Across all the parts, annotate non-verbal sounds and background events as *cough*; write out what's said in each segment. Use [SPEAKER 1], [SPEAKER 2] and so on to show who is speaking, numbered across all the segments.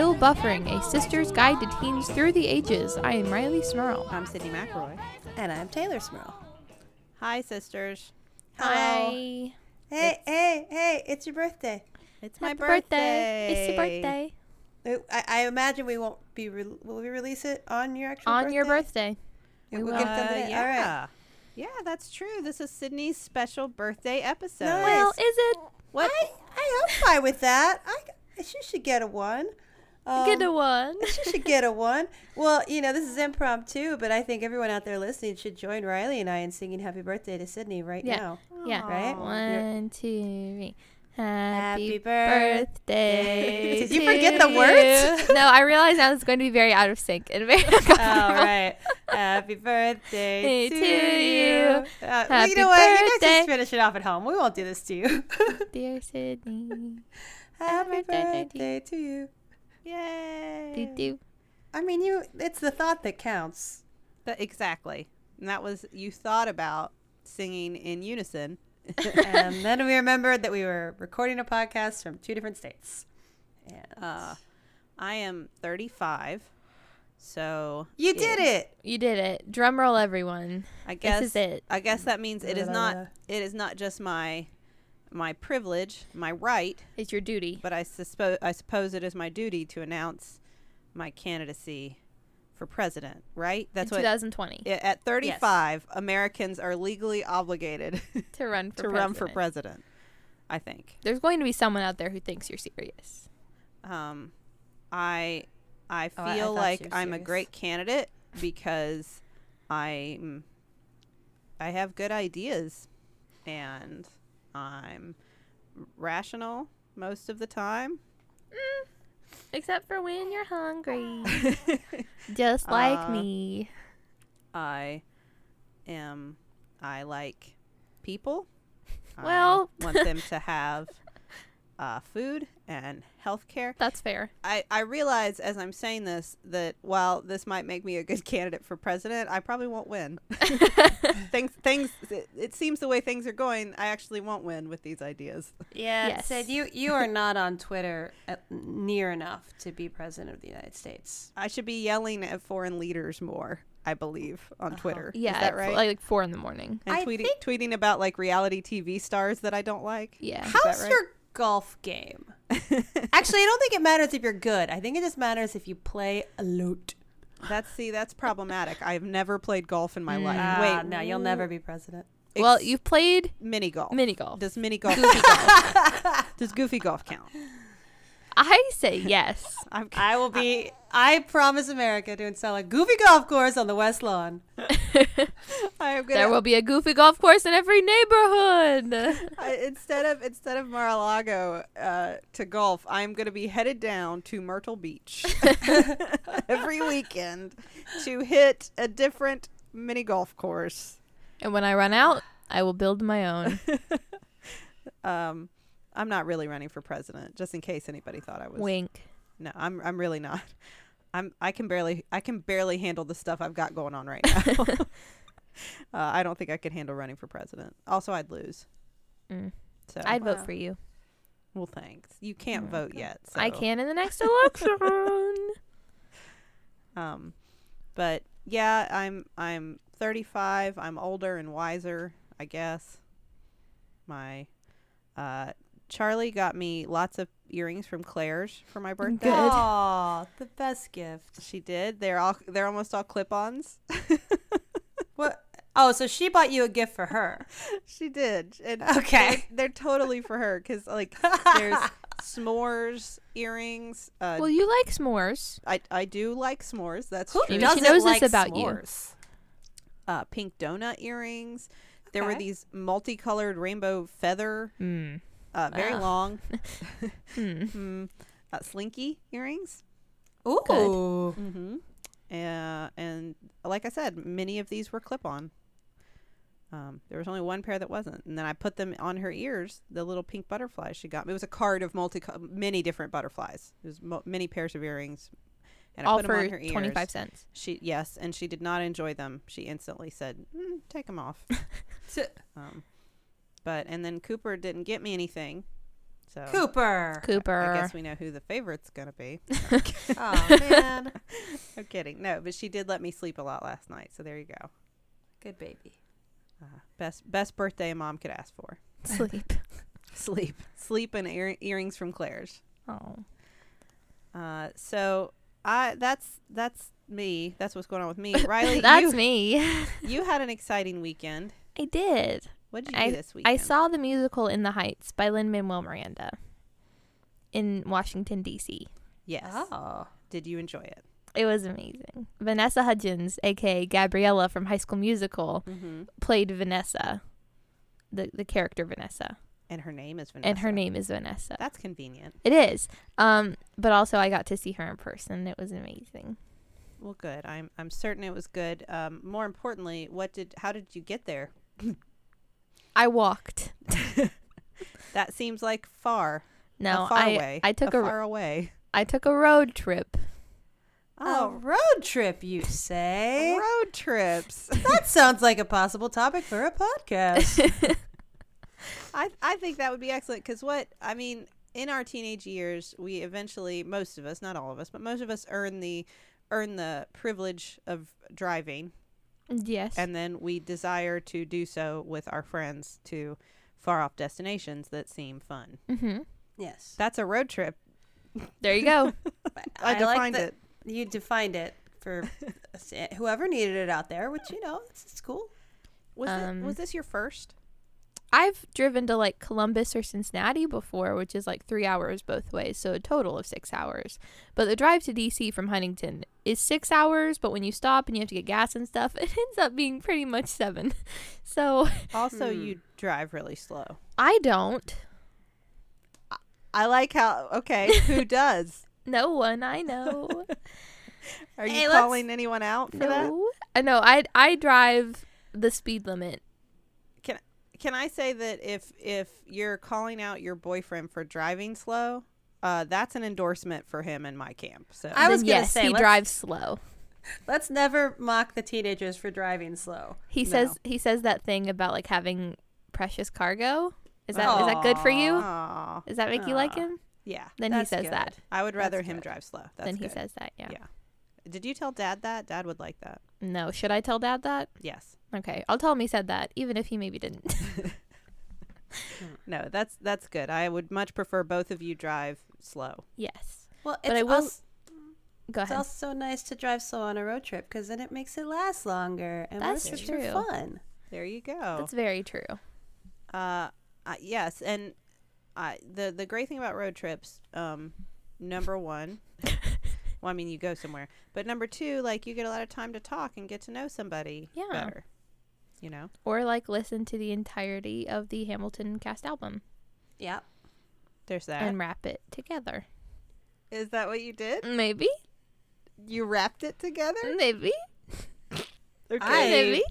[SPEAKER 1] welcome to Still Buffering, a sister's guide to teens through the ages. I am Rileigh Smirl.
[SPEAKER 2] I'm Sydnee McElroy.
[SPEAKER 3] And I'm Teylor Smirl.
[SPEAKER 2] Hi, sisters.
[SPEAKER 1] Hi.
[SPEAKER 3] Hey, hey, hey, it's your birthday.
[SPEAKER 2] It's my
[SPEAKER 1] Happy
[SPEAKER 2] birthday.
[SPEAKER 1] It's your birthday.
[SPEAKER 3] I, I imagine we won't be, re- will we release it on your actual
[SPEAKER 1] On
[SPEAKER 3] birthday?
[SPEAKER 1] your birthday.
[SPEAKER 3] Yeah,
[SPEAKER 1] we
[SPEAKER 3] we'll
[SPEAKER 1] will.
[SPEAKER 2] Uh,
[SPEAKER 3] today.
[SPEAKER 2] yeah.
[SPEAKER 3] All right.
[SPEAKER 2] Yeah, that's true. This is Sydnee's special birthday episode.
[SPEAKER 3] Nice.
[SPEAKER 1] Well, is it?
[SPEAKER 2] What?
[SPEAKER 3] I, I, I'm fine with that. I, she should get a one. Um,
[SPEAKER 1] Get a one. *laughs*
[SPEAKER 3] she should get a one. Well, you know, this is impromptu, but I think everyone out there listening should join Rileigh and I in singing happy birthday to Sydnee right
[SPEAKER 1] Yeah.
[SPEAKER 3] now.
[SPEAKER 1] Yeah.
[SPEAKER 3] Right?
[SPEAKER 1] One, two, three.
[SPEAKER 3] Happy
[SPEAKER 1] Happy,
[SPEAKER 3] birthday. Did *laughs* you forget the words?
[SPEAKER 1] you. *laughs* no, I realize now it's going to be very out of sync and very
[SPEAKER 3] All
[SPEAKER 1] uncomfortable.
[SPEAKER 3] right. Happy birthday to,
[SPEAKER 1] to you.
[SPEAKER 3] you. Uh, well,
[SPEAKER 1] Happy
[SPEAKER 3] you know what? You guys just finish it off at home. We won't do this to you.
[SPEAKER 1] Dear Sydnee.
[SPEAKER 3] Happy
[SPEAKER 1] birthday
[SPEAKER 3] birthday to you.
[SPEAKER 2] Yay.
[SPEAKER 1] Do do.
[SPEAKER 3] I mean, you. It's the thought that counts.
[SPEAKER 2] Th- exactly. And that was, you thought about singing in unison. *laughs*
[SPEAKER 3] and then we remembered that we were recording a podcast from two different states. And
[SPEAKER 2] Uh, I am 35. So
[SPEAKER 3] you did it.
[SPEAKER 1] You did it. Drum roll, everyone.
[SPEAKER 2] I guess
[SPEAKER 1] This is it.
[SPEAKER 2] I guess that means it is not. It is not just my my privilege, my right,
[SPEAKER 1] It's your duty.
[SPEAKER 2] but I suppose I suppose it is my duty to announce my candidacy for president, right? That's
[SPEAKER 1] in
[SPEAKER 2] what
[SPEAKER 1] 2020
[SPEAKER 2] i- at 35 Americans are legally obligated *laughs*
[SPEAKER 1] to run for
[SPEAKER 2] to run for
[SPEAKER 1] president.
[SPEAKER 2] president. I think.
[SPEAKER 1] There's going to be someone out there who thinks you're serious.
[SPEAKER 2] Um I I
[SPEAKER 3] Oh, I- I
[SPEAKER 2] feel like I'm a great candidate because I'm I have good ideas and I'm rational most of the time.
[SPEAKER 1] Except for when you're hungry. *laughs* Just like
[SPEAKER 2] Uh,
[SPEAKER 1] me.
[SPEAKER 2] I am I like people.
[SPEAKER 1] Well-
[SPEAKER 2] I want them to *laughs* have uh, food and health care.
[SPEAKER 1] That's fair.
[SPEAKER 2] I, I realize as I'm saying this that while this might make me a good *laughs* candidate for president, I probably won't win. *laughs* things things it, it seems the way things are going, I actually won't win with these ideas.
[SPEAKER 3] Yeah,
[SPEAKER 1] Yes.
[SPEAKER 3] said you. You are not on Twitter at, near enough to be president of the United States.
[SPEAKER 2] I should be yelling at foreign leaders more, I believe, on Twitter.
[SPEAKER 1] Yeah,
[SPEAKER 2] Is that
[SPEAKER 1] at
[SPEAKER 2] right?
[SPEAKER 1] Like four in the morning.
[SPEAKER 2] and
[SPEAKER 3] I
[SPEAKER 2] tweeting
[SPEAKER 3] think-
[SPEAKER 2] tweeting about like reality TV stars that I don't like.
[SPEAKER 1] Yeah.
[SPEAKER 2] Is that
[SPEAKER 3] How's
[SPEAKER 2] right?
[SPEAKER 3] your golf game? *laughs* Actually, I don't think it matters if you're good. I think it just matters if you play a lot.
[SPEAKER 2] That's see, that's problematic. I've never played golf in my life.
[SPEAKER 3] Ah,
[SPEAKER 2] Wait,
[SPEAKER 3] no, you'll never be president.
[SPEAKER 1] well, you've played
[SPEAKER 2] mini golf.
[SPEAKER 1] mini golf.
[SPEAKER 2] Does mini golf *laughs*
[SPEAKER 1] Goofy golf. *laughs*
[SPEAKER 2] does goofy golf count?
[SPEAKER 1] I say yes. *laughs*
[SPEAKER 2] I'm,
[SPEAKER 3] I will be. I promise America to install a goofy golf course on the West Lawn. *laughs*
[SPEAKER 2] I'm gonna
[SPEAKER 1] there will be a goofy golf course in every neighborhood. *laughs*
[SPEAKER 2] I, instead of instead of Mar-a-Lago uh, to golf, I'm going to be headed down to Myrtle Beach every weekend to hit a different mini golf course.
[SPEAKER 1] and when I run out, I will build my own.
[SPEAKER 2] Um, I'm not really running for president, just in case anybody thought I was.
[SPEAKER 1] Wink.
[SPEAKER 2] No, I'm I'm really not. *laughs* I'm I can barely I can barely handle the stuff I've got going on right now. *laughs* *laughs* uh, I don't think I could handle running for president. Also, I'd lose.
[SPEAKER 1] Mm.
[SPEAKER 2] So
[SPEAKER 1] I'd
[SPEAKER 3] Wow.
[SPEAKER 1] vote for you.
[SPEAKER 2] well, thanks. You can't
[SPEAKER 1] You're
[SPEAKER 2] vote yet. So.
[SPEAKER 1] I can in the next election.
[SPEAKER 2] Um, but yeah, I'm I'm 35. I'm older and wiser, I guess. My uh, Charlie got me lots of earrings from Claire's for my birthday.
[SPEAKER 1] Good.
[SPEAKER 3] Aw, the best gift.
[SPEAKER 2] She did. They're all they're almost all clip-ons. *laughs*
[SPEAKER 3] What? Oh, so she bought you a gift for her. *laughs*
[SPEAKER 2] she did. And *laughs*
[SPEAKER 3] Okay.
[SPEAKER 2] They're, they're totally for her cuz like there's s'mores earrings. Uh,
[SPEAKER 1] well, you like s'mores.
[SPEAKER 2] I I do like s'mores. That's
[SPEAKER 3] Who
[SPEAKER 2] true.
[SPEAKER 1] Maybe she
[SPEAKER 3] doesn't
[SPEAKER 1] knows this
[SPEAKER 3] like
[SPEAKER 1] about you.
[SPEAKER 3] s'mores?
[SPEAKER 2] Uh, pink donut earrings. There were these multicolored rainbow feather
[SPEAKER 1] Mm.
[SPEAKER 2] Uh, very
[SPEAKER 1] Wow.
[SPEAKER 2] long *laughs*
[SPEAKER 1] Hmm. *laughs*
[SPEAKER 2] mm, uh, slinky earrings.
[SPEAKER 3] Ooh.
[SPEAKER 2] Mm-hmm. Uh, and like I said, many of these were clip on. Um, there was only one pair that wasn't, and then I put them on her ears. The little pink butterflies she got me. It was a card of multi, many different butterflies. It was mo- many pairs of earrings, and I
[SPEAKER 1] All
[SPEAKER 2] put them
[SPEAKER 1] for
[SPEAKER 2] on her ears.
[SPEAKER 1] 25 cents.
[SPEAKER 2] She yes, and she did not enjoy them. She instantly said, mm, "Take them off." *laughs*
[SPEAKER 3] So-
[SPEAKER 2] um, but and then Cooper didn't get me anything, So
[SPEAKER 3] Cooper.
[SPEAKER 1] Cooper.
[SPEAKER 2] I guess we know who the favorite's gonna be. *laughs*
[SPEAKER 3] oh man, *laughs*
[SPEAKER 2] I'm kidding. No, but she did let me sleep a lot last night. So there you go.
[SPEAKER 3] good baby.
[SPEAKER 2] Uh, best best birthday a mom could ask for.
[SPEAKER 1] Sleep. *laughs*
[SPEAKER 2] Sleep, sleep, and ear- earrings from Claire's.
[SPEAKER 1] Oh.
[SPEAKER 2] Uh, so I that's that's me. That's what's going on with me. Rileigh,
[SPEAKER 1] That's
[SPEAKER 2] you,
[SPEAKER 1] me.
[SPEAKER 2] you had an exciting weekend.
[SPEAKER 1] I did.
[SPEAKER 2] What did you do
[SPEAKER 1] I,
[SPEAKER 2] this week?
[SPEAKER 1] I saw the musical In the Heights by Lin Manuel Miranda in Washington, D.C.
[SPEAKER 2] Yes.
[SPEAKER 3] Oh,
[SPEAKER 2] Did you enjoy it?
[SPEAKER 1] It was amazing. Vanessa Hudgens, aka Gabriella from High School Musical,
[SPEAKER 2] Mm-hmm.
[SPEAKER 1] played Vanessa, the the character Vanessa,
[SPEAKER 2] And her name is Vanessa.
[SPEAKER 1] and her name is Vanessa.
[SPEAKER 2] That's convenient.
[SPEAKER 1] It is. Um, but also I got to see her in person. It was amazing.
[SPEAKER 2] Well, good. I'm I'm certain it was good. Um, more importantly, what did how did you get there? *laughs*
[SPEAKER 1] I walked. *laughs*
[SPEAKER 2] That seems like far.
[SPEAKER 1] No,
[SPEAKER 2] a far
[SPEAKER 1] I
[SPEAKER 2] away.
[SPEAKER 1] I took
[SPEAKER 2] a
[SPEAKER 1] a,
[SPEAKER 2] far away.
[SPEAKER 1] I took a road trip. Oh.
[SPEAKER 3] a
[SPEAKER 2] Oh,
[SPEAKER 3] road trip, you say?
[SPEAKER 2] road trips. *laughs*
[SPEAKER 3] that sounds like a possible topic for a podcast. *laughs*
[SPEAKER 2] I I think that would be excellent because what I mean in our teenage years, we eventually most of us, not all of us, but most of us earn the earn the privilege of driving,
[SPEAKER 1] Yes.
[SPEAKER 2] and then we desire to do so with our friends to far off destinations that seem fun.
[SPEAKER 1] Mm-hmm.
[SPEAKER 3] yes,
[SPEAKER 2] That's a road trip.
[SPEAKER 1] There you go. *laughs*
[SPEAKER 2] I,
[SPEAKER 3] like
[SPEAKER 2] defined
[SPEAKER 3] that
[SPEAKER 2] it.
[SPEAKER 3] You defined it for *laughs* whoever needed it out there, which you know, it's, it's cool.
[SPEAKER 2] Was
[SPEAKER 1] Um,
[SPEAKER 2] it, was this your first?
[SPEAKER 1] I've driven to like Columbus or Cincinnati before, which is like three hours both ways, so a total of six hours. But the drive to DC from Huntington is six hours, but when you stop and you have to get gas and stuff, *laughs* it ends up being pretty much seven. *laughs* So
[SPEAKER 2] Also,
[SPEAKER 3] Hmm.
[SPEAKER 2] you drive really slow.
[SPEAKER 1] I don't.
[SPEAKER 2] I like how. Okay, *laughs* who does?
[SPEAKER 1] No one I know.
[SPEAKER 2] Are you
[SPEAKER 3] Hey,
[SPEAKER 2] calling anyone out for that?
[SPEAKER 1] no. I know. I I drive the speed limit.
[SPEAKER 2] Can I say that if if you're calling out your boyfriend for driving slow, uh, that's an endorsement for him in my camp. So
[SPEAKER 3] I was
[SPEAKER 1] then
[SPEAKER 3] gonna
[SPEAKER 1] yes,
[SPEAKER 3] say,
[SPEAKER 1] he drives slow.
[SPEAKER 3] Let's never mock the teenagers for driving slow.
[SPEAKER 1] He
[SPEAKER 2] No.
[SPEAKER 1] says he says that thing about like having precious cargo. Is that is that good for you?
[SPEAKER 2] Aw,
[SPEAKER 1] Does that make you like him?
[SPEAKER 2] yeah,
[SPEAKER 1] Then he says
[SPEAKER 3] good.
[SPEAKER 1] that.
[SPEAKER 2] I would rather
[SPEAKER 3] That's
[SPEAKER 2] him
[SPEAKER 3] good.
[SPEAKER 2] drive slow. That's
[SPEAKER 1] then he says that. Yeah.
[SPEAKER 2] Yeah. Did you tell Dad that? Dad would like that.
[SPEAKER 1] No, should I tell Dad that?
[SPEAKER 2] Yes.
[SPEAKER 1] Okay, I'll tell him he said that, even if he maybe didn't. *laughs* *laughs*
[SPEAKER 2] No, that's that's good. I would much prefer both of you drive slow.
[SPEAKER 1] yes.
[SPEAKER 3] Well, it's,
[SPEAKER 1] But I will-
[SPEAKER 3] als-
[SPEAKER 1] Go
[SPEAKER 3] it's also nice to drive slow on a road trip because then it makes it last longer, and
[SPEAKER 1] That's
[SPEAKER 3] road trips
[SPEAKER 1] true.
[SPEAKER 3] are fun.
[SPEAKER 2] There you go.
[SPEAKER 1] That's very true.
[SPEAKER 2] Uh, uh yes, and I the the great thing about road trips, um, number one, *laughs* well, I mean, you go somewhere, but number two, like you get a lot of time to talk and get to know somebody
[SPEAKER 1] Yeah.
[SPEAKER 2] better. You know,
[SPEAKER 1] Or like listen to the entirety of the Hamilton cast album
[SPEAKER 3] Yep.
[SPEAKER 2] there's that.
[SPEAKER 1] and wrap it together.
[SPEAKER 2] Is that what you did?
[SPEAKER 1] Maybe.
[SPEAKER 2] You wrapped it together?
[SPEAKER 1] Maybe. *laughs*
[SPEAKER 2] Okay.
[SPEAKER 3] I-
[SPEAKER 1] Maybe.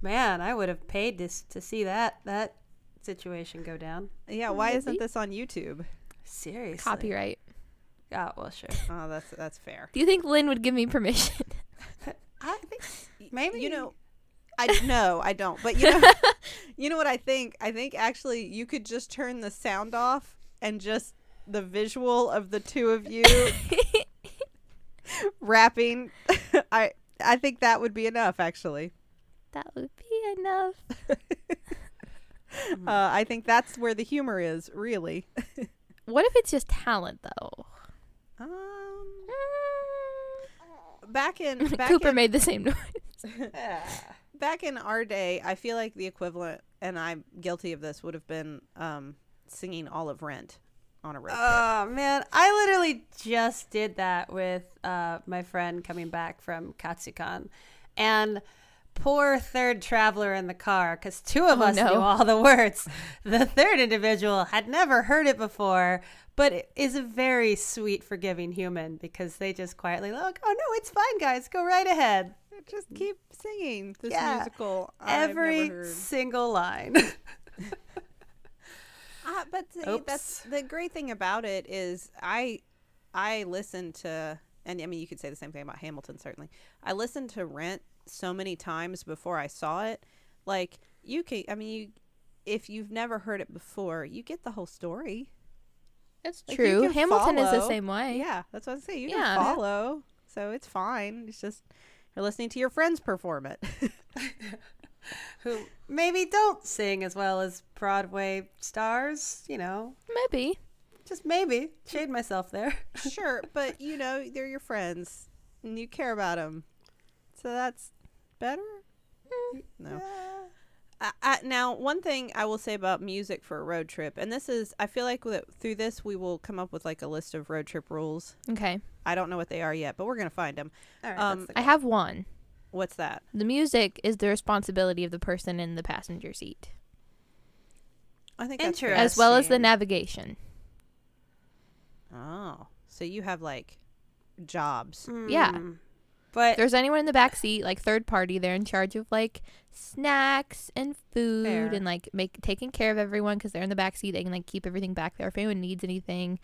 [SPEAKER 3] Man, I would have paid this to see that that situation go down.
[SPEAKER 2] yeah. Why isn't this on YouTube?
[SPEAKER 3] Seriously.
[SPEAKER 1] Copyright.
[SPEAKER 3] Oh well, sure. *laughs*
[SPEAKER 2] Oh, that's that's fair.
[SPEAKER 1] Do you think Lin would give me permission? *laughs*
[SPEAKER 3] I think *laughs* maybe
[SPEAKER 2] you know i no i don't but you know you know what i think i think actually you could just turn the sound off and just the visual of the two of you rapping i i think that would be enough actually
[SPEAKER 1] that would be enough.
[SPEAKER 2] Uh, i think that's where the humor is really
[SPEAKER 1] What if it's just talent though?
[SPEAKER 2] Um back in *laughs* back
[SPEAKER 1] Cooper
[SPEAKER 2] in,
[SPEAKER 1] made the same noise. *laughs*
[SPEAKER 2] back in our day i feel like the equivalent and i'm guilty of this would have been um singing all of rent on a road trip.
[SPEAKER 3] Oh man, I literally just did that with uh, my friend coming back from Katsucon, and poor third traveler in the car because two of
[SPEAKER 1] Oh,
[SPEAKER 3] us
[SPEAKER 1] no.
[SPEAKER 3] knew all the words. The third individual had never heard it before, but is a very sweet, forgiving human because they just quietly look, "Oh no, it's fine, guys, go right ahead."
[SPEAKER 2] just keep singing this
[SPEAKER 3] Yeah.
[SPEAKER 2] musical
[SPEAKER 3] Every single line.
[SPEAKER 2] Uh, *laughs* but see, that's the great thing about it is I I listen to and I mean you could say the same thing about Hamilton certainly. I listened to Rent so many times before I saw it. Like you can I mean you if you've never heard it before, you get the whole story.
[SPEAKER 1] It's
[SPEAKER 2] Like,
[SPEAKER 1] true.
[SPEAKER 2] can
[SPEAKER 1] Hamilton is the same way.
[SPEAKER 2] Yeah, that's what I say. You
[SPEAKER 1] Yeah.
[SPEAKER 2] can follow, so it's fine. It's just you're listening to your friends perform it. *laughs*
[SPEAKER 3] Who maybe don't sing as well as Broadway stars, you know.
[SPEAKER 1] Maybe.
[SPEAKER 3] Just maybe. Shade myself there. *laughs*
[SPEAKER 2] sure, but you know they're your friends and you care about them, so that's better. Mm. No. I, I, now, one thing I will say about music for a road trip, and this is, I feel like that through this we will come up with like a list of road trip rules.
[SPEAKER 1] Okay.
[SPEAKER 2] I don't know what they are yet, but we're gonna find them.
[SPEAKER 3] All right,
[SPEAKER 2] Um,
[SPEAKER 3] the
[SPEAKER 1] I have one.
[SPEAKER 2] What's that?
[SPEAKER 1] The music is the responsibility of the person in the passenger seat,
[SPEAKER 2] I think that's fair.
[SPEAKER 1] as well as the navigation.
[SPEAKER 2] Oh, so you have like jobs.
[SPEAKER 1] Yeah.
[SPEAKER 3] Mm.
[SPEAKER 1] If
[SPEAKER 3] But
[SPEAKER 1] there's anyone in the back seat, like third party, they're in charge of like snacks and food
[SPEAKER 3] Fair.
[SPEAKER 1] and like make taking care of everyone because they're in the back seat. They can like keep everything back there. If anyone needs anything,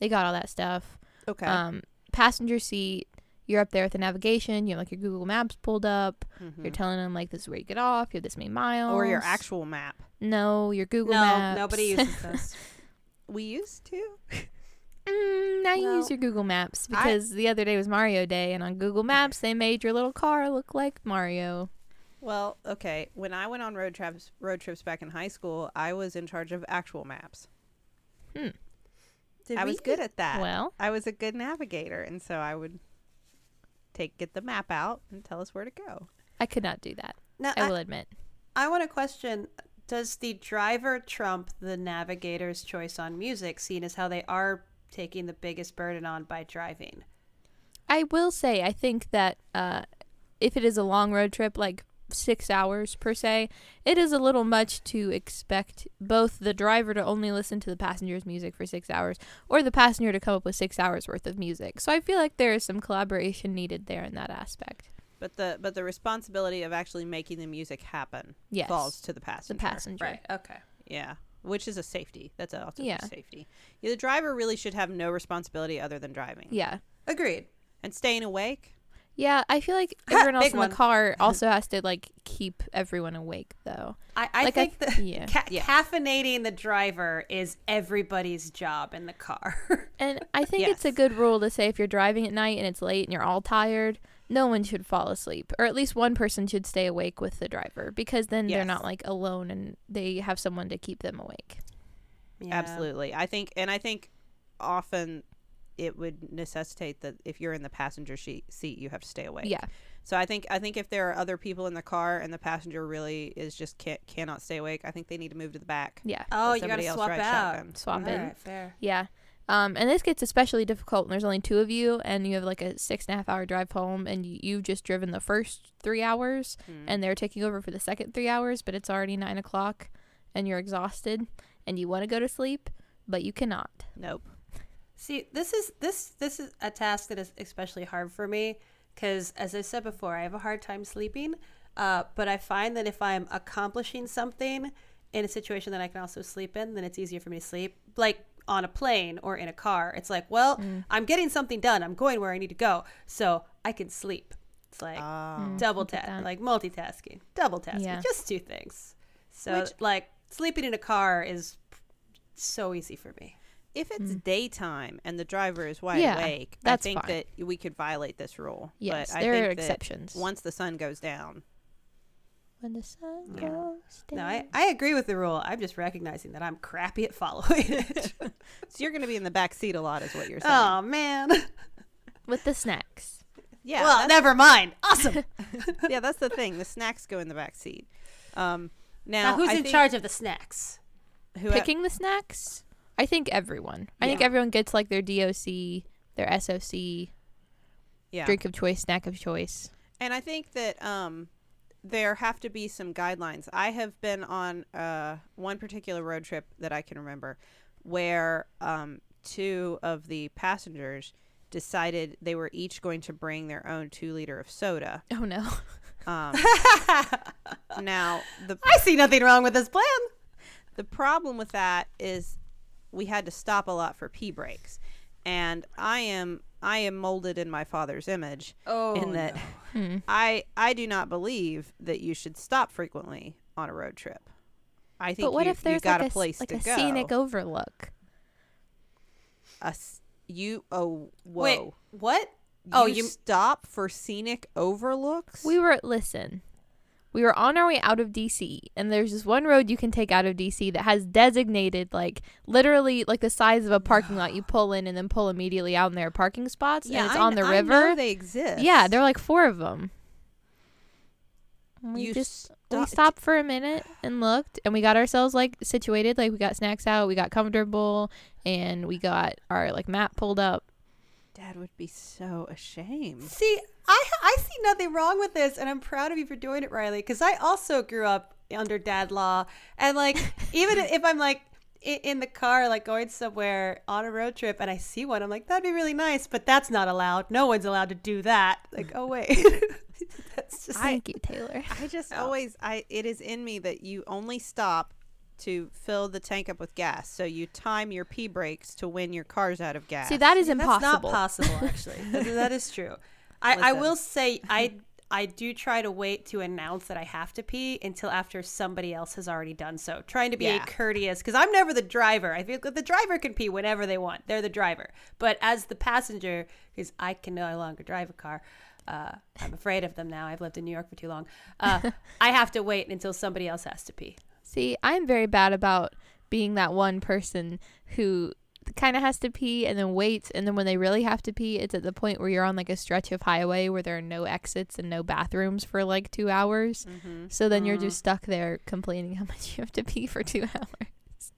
[SPEAKER 1] they got all that stuff.
[SPEAKER 2] Okay.
[SPEAKER 1] Um, passenger seat, you're up there with the navigation. You have like your Google Maps pulled up.
[SPEAKER 2] Mhm.
[SPEAKER 1] You're telling them like this is where you get off. You have this many miles.
[SPEAKER 2] or your actual map.
[SPEAKER 1] no, your Google
[SPEAKER 3] no,
[SPEAKER 1] Maps.
[SPEAKER 3] nobody uses *laughs* those.
[SPEAKER 2] We used to. *laughs*
[SPEAKER 1] Mm, now you use your Google Maps
[SPEAKER 2] I-
[SPEAKER 1] because the other day was Mario Day, and on Google Maps they made your little car look like Mario.
[SPEAKER 2] Well, okay. When I went on road trips, road trips back in high school, I was in charge of actual maps.
[SPEAKER 3] Did
[SPEAKER 2] I
[SPEAKER 3] we
[SPEAKER 2] was good at that.
[SPEAKER 1] Well,
[SPEAKER 2] I was a good navigator, and so I would take get the map out and tell us where to go.
[SPEAKER 1] I could not do that.
[SPEAKER 3] Now,
[SPEAKER 1] I
[SPEAKER 3] I,
[SPEAKER 1] will admit.
[SPEAKER 3] I want to question Does the driver trump the navigator's choice on music, seeing as how they are taking the biggest burden on by driving?
[SPEAKER 1] I will say, I think that uh, if it is a long road trip, like six hours per se, it is a little much to expect both the driver to only listen to the passenger's music for six hours or the passenger to come up with six hours worth of music. So I feel like there is some collaboration needed there in that aspect.
[SPEAKER 2] But the but the responsibility of actually making the music happen
[SPEAKER 1] Yes.
[SPEAKER 2] falls to the
[SPEAKER 1] The
[SPEAKER 2] passenger.
[SPEAKER 1] passenger.
[SPEAKER 3] Okay.
[SPEAKER 2] Yeah, which is a safety. That's also
[SPEAKER 1] Yeah.
[SPEAKER 2] a safety. Yeah, the driver really should have no responsibility other than driving
[SPEAKER 1] Yeah.
[SPEAKER 3] Agreed.
[SPEAKER 2] and staying awake.
[SPEAKER 1] Yeah, I feel like everyone else
[SPEAKER 3] big
[SPEAKER 1] in
[SPEAKER 3] one.
[SPEAKER 1] the car *laughs* also has to like keep everyone awake though.
[SPEAKER 3] I, I
[SPEAKER 1] Like,
[SPEAKER 3] think
[SPEAKER 1] th-
[SPEAKER 3] that
[SPEAKER 1] yeah.
[SPEAKER 3] ca-
[SPEAKER 2] Yeah.
[SPEAKER 3] caffeinating the driver is everybody's job in the car. *laughs*
[SPEAKER 1] And I think it's a good rule to say if you're driving at night and it's late and you're all tired, no one should fall asleep. Or at least one person should stay awake with the driver because then they're not like alone and they have someone to keep them awake.
[SPEAKER 3] Yeah.
[SPEAKER 2] Absolutely. I think, and I think often it would necessitate that if you're in the passenger sheet, seat, you have to stay awake.
[SPEAKER 1] Yeah.
[SPEAKER 2] So I think I think if there are other people in the car and the passenger really is just can't cannot stay awake, I think they need to move to the back.
[SPEAKER 1] Yeah.
[SPEAKER 3] Oh, you
[SPEAKER 2] gotta
[SPEAKER 3] swap
[SPEAKER 2] ride
[SPEAKER 3] out.
[SPEAKER 2] shotgun.
[SPEAKER 1] Swap
[SPEAKER 3] All
[SPEAKER 1] in.
[SPEAKER 3] right, fair.
[SPEAKER 1] Yeah. Um, and this gets especially difficult when there's only two of you and you have like a six and a half hour drive home and you, you've just driven the first three hours
[SPEAKER 2] Mm.
[SPEAKER 1] and they're taking over for the second three hours, but it's already nine o'clock and you're exhausted and you want to go to sleep, but you cannot.
[SPEAKER 2] nope.
[SPEAKER 3] See, this is this this is a task that is especially hard for me because, as I said before, I have a hard time sleeping. Uh, but I find that if I'm accomplishing something in a situation that I can also sleep in, then it's easier for me to sleep. Like on a plane or in a car, it's like, well, I'm getting something done. I'm going where I need to go, so I can sleep. It's like
[SPEAKER 2] Um,
[SPEAKER 3] double
[SPEAKER 1] I get
[SPEAKER 3] task,
[SPEAKER 1] that.
[SPEAKER 3] like multitasking, double tasking,
[SPEAKER 1] Yeah.
[SPEAKER 3] just two things. So
[SPEAKER 2] Which-
[SPEAKER 3] like sleeping in a car is so easy for me.
[SPEAKER 2] if it's daytime and the driver is wide
[SPEAKER 1] Mm. Yeah,
[SPEAKER 2] awake,
[SPEAKER 1] that's
[SPEAKER 2] I think
[SPEAKER 1] fine.
[SPEAKER 2] that we could violate this rule.
[SPEAKER 1] Yes,
[SPEAKER 2] but I
[SPEAKER 1] there are
[SPEAKER 2] think that
[SPEAKER 1] exceptions.
[SPEAKER 2] Once the sun goes down,
[SPEAKER 1] When the sun
[SPEAKER 3] Yeah.
[SPEAKER 1] goes down.
[SPEAKER 3] No, I, I agree with the rule. I'm just recognizing that I'm crappy at following it. *laughs*
[SPEAKER 2] so you're going to be in the back seat a lot, is what you're saying.
[SPEAKER 3] oh man.
[SPEAKER 1] With the snacks.
[SPEAKER 2] yeah.
[SPEAKER 3] well, never mind. Awesome. *laughs*
[SPEAKER 2] yeah, that's the thing. The snacks go in the back seat. Um, now,
[SPEAKER 3] now, who's
[SPEAKER 2] I
[SPEAKER 3] in
[SPEAKER 2] think
[SPEAKER 3] charge of the snacks?
[SPEAKER 2] Who
[SPEAKER 1] Picking the snacks? I think everyone. I think everyone gets like their DOC, their SOC,
[SPEAKER 2] yeah.
[SPEAKER 1] drink of choice, snack of choice.
[SPEAKER 2] And I think that um, there have to be some guidelines. I have been on uh, one particular road trip that I can remember where um, two of the passengers decided they were each going to bring their own two liter of soda.
[SPEAKER 1] Oh no.
[SPEAKER 2] Um, *laughs* now, the
[SPEAKER 3] I see nothing wrong with this plan.
[SPEAKER 2] the problem with that is we had to stop a lot for pee breaks. And I am I am molded in my father's image
[SPEAKER 3] Oh,
[SPEAKER 2] in that
[SPEAKER 1] Hmm.
[SPEAKER 2] I I do not believe that you should stop frequently on a road trip. I think
[SPEAKER 1] But what
[SPEAKER 2] you,
[SPEAKER 1] if there's
[SPEAKER 2] you got
[SPEAKER 1] like
[SPEAKER 2] a place
[SPEAKER 1] like
[SPEAKER 2] to
[SPEAKER 1] a
[SPEAKER 2] go.
[SPEAKER 1] scenic overlook?
[SPEAKER 2] a s- you oh whoa.
[SPEAKER 3] Wait, what? Oh,
[SPEAKER 2] you
[SPEAKER 3] you-
[SPEAKER 2] stop for scenic overlooks?
[SPEAKER 1] We were listen. We were on our way out of DC, and there's this one road you can take out of DC that has designated, like literally, like the size of a parking lot. You *sighs* pull in and then pull immediately out, and there are parking spots, and it's
[SPEAKER 2] I
[SPEAKER 1] on the
[SPEAKER 2] I know
[SPEAKER 1] river.
[SPEAKER 2] they exist.
[SPEAKER 1] Yeah, there are like four of them. We
[SPEAKER 2] You
[SPEAKER 1] just we stopped for a minute and looked, and we got ourselves like situated. Like we got snacks out, we got comfortable, and we got our like map pulled up.
[SPEAKER 2] Dad would be so ashamed.
[SPEAKER 3] See, I I see nothing wrong with this, and I'm proud of you for doing it, Rileigh. Because I also grew up under dad law, and like *laughs* even if I'm like in the car, like going somewhere on a road trip, and I see one, I'm like, that'd be really nice, but that's not allowed. No one's allowed to do that. Like, oh wait, *laughs* that's just
[SPEAKER 1] Thank you, Teylor.
[SPEAKER 2] I just
[SPEAKER 3] Oh.
[SPEAKER 2] always I it is in me that you only stop to fill the tank up with gas. So you time your pee breaks to when your car's out of gas.
[SPEAKER 1] See, that is
[SPEAKER 3] That's
[SPEAKER 1] impossible.
[SPEAKER 3] not possible, *laughs* actually. that, that is true. I, I will say *laughs* I I do try to wait to announce that I have to pee until after somebody else has already done so. Trying to be
[SPEAKER 2] Yeah.
[SPEAKER 3] courteous because I'm never the driver. I feel that the driver can pee whenever they want. They're the driver. But as the passenger, because I can no longer drive a car. Uh, I'm afraid of them now. I've lived in New York for too long. Uh, *laughs* I have to wait until somebody else has to pee.
[SPEAKER 1] See, I'm very bad about being that one person who kind of has to pee and then waits and then when they really have to pee it's at the point where you're on like a stretch of highway where there are no exits and no bathrooms for like 2 hours.
[SPEAKER 2] Mhm.
[SPEAKER 1] So then you're
[SPEAKER 3] Mhm.
[SPEAKER 1] just stuck there complaining how *laughs* much you have to pee for 2 *laughs* hours.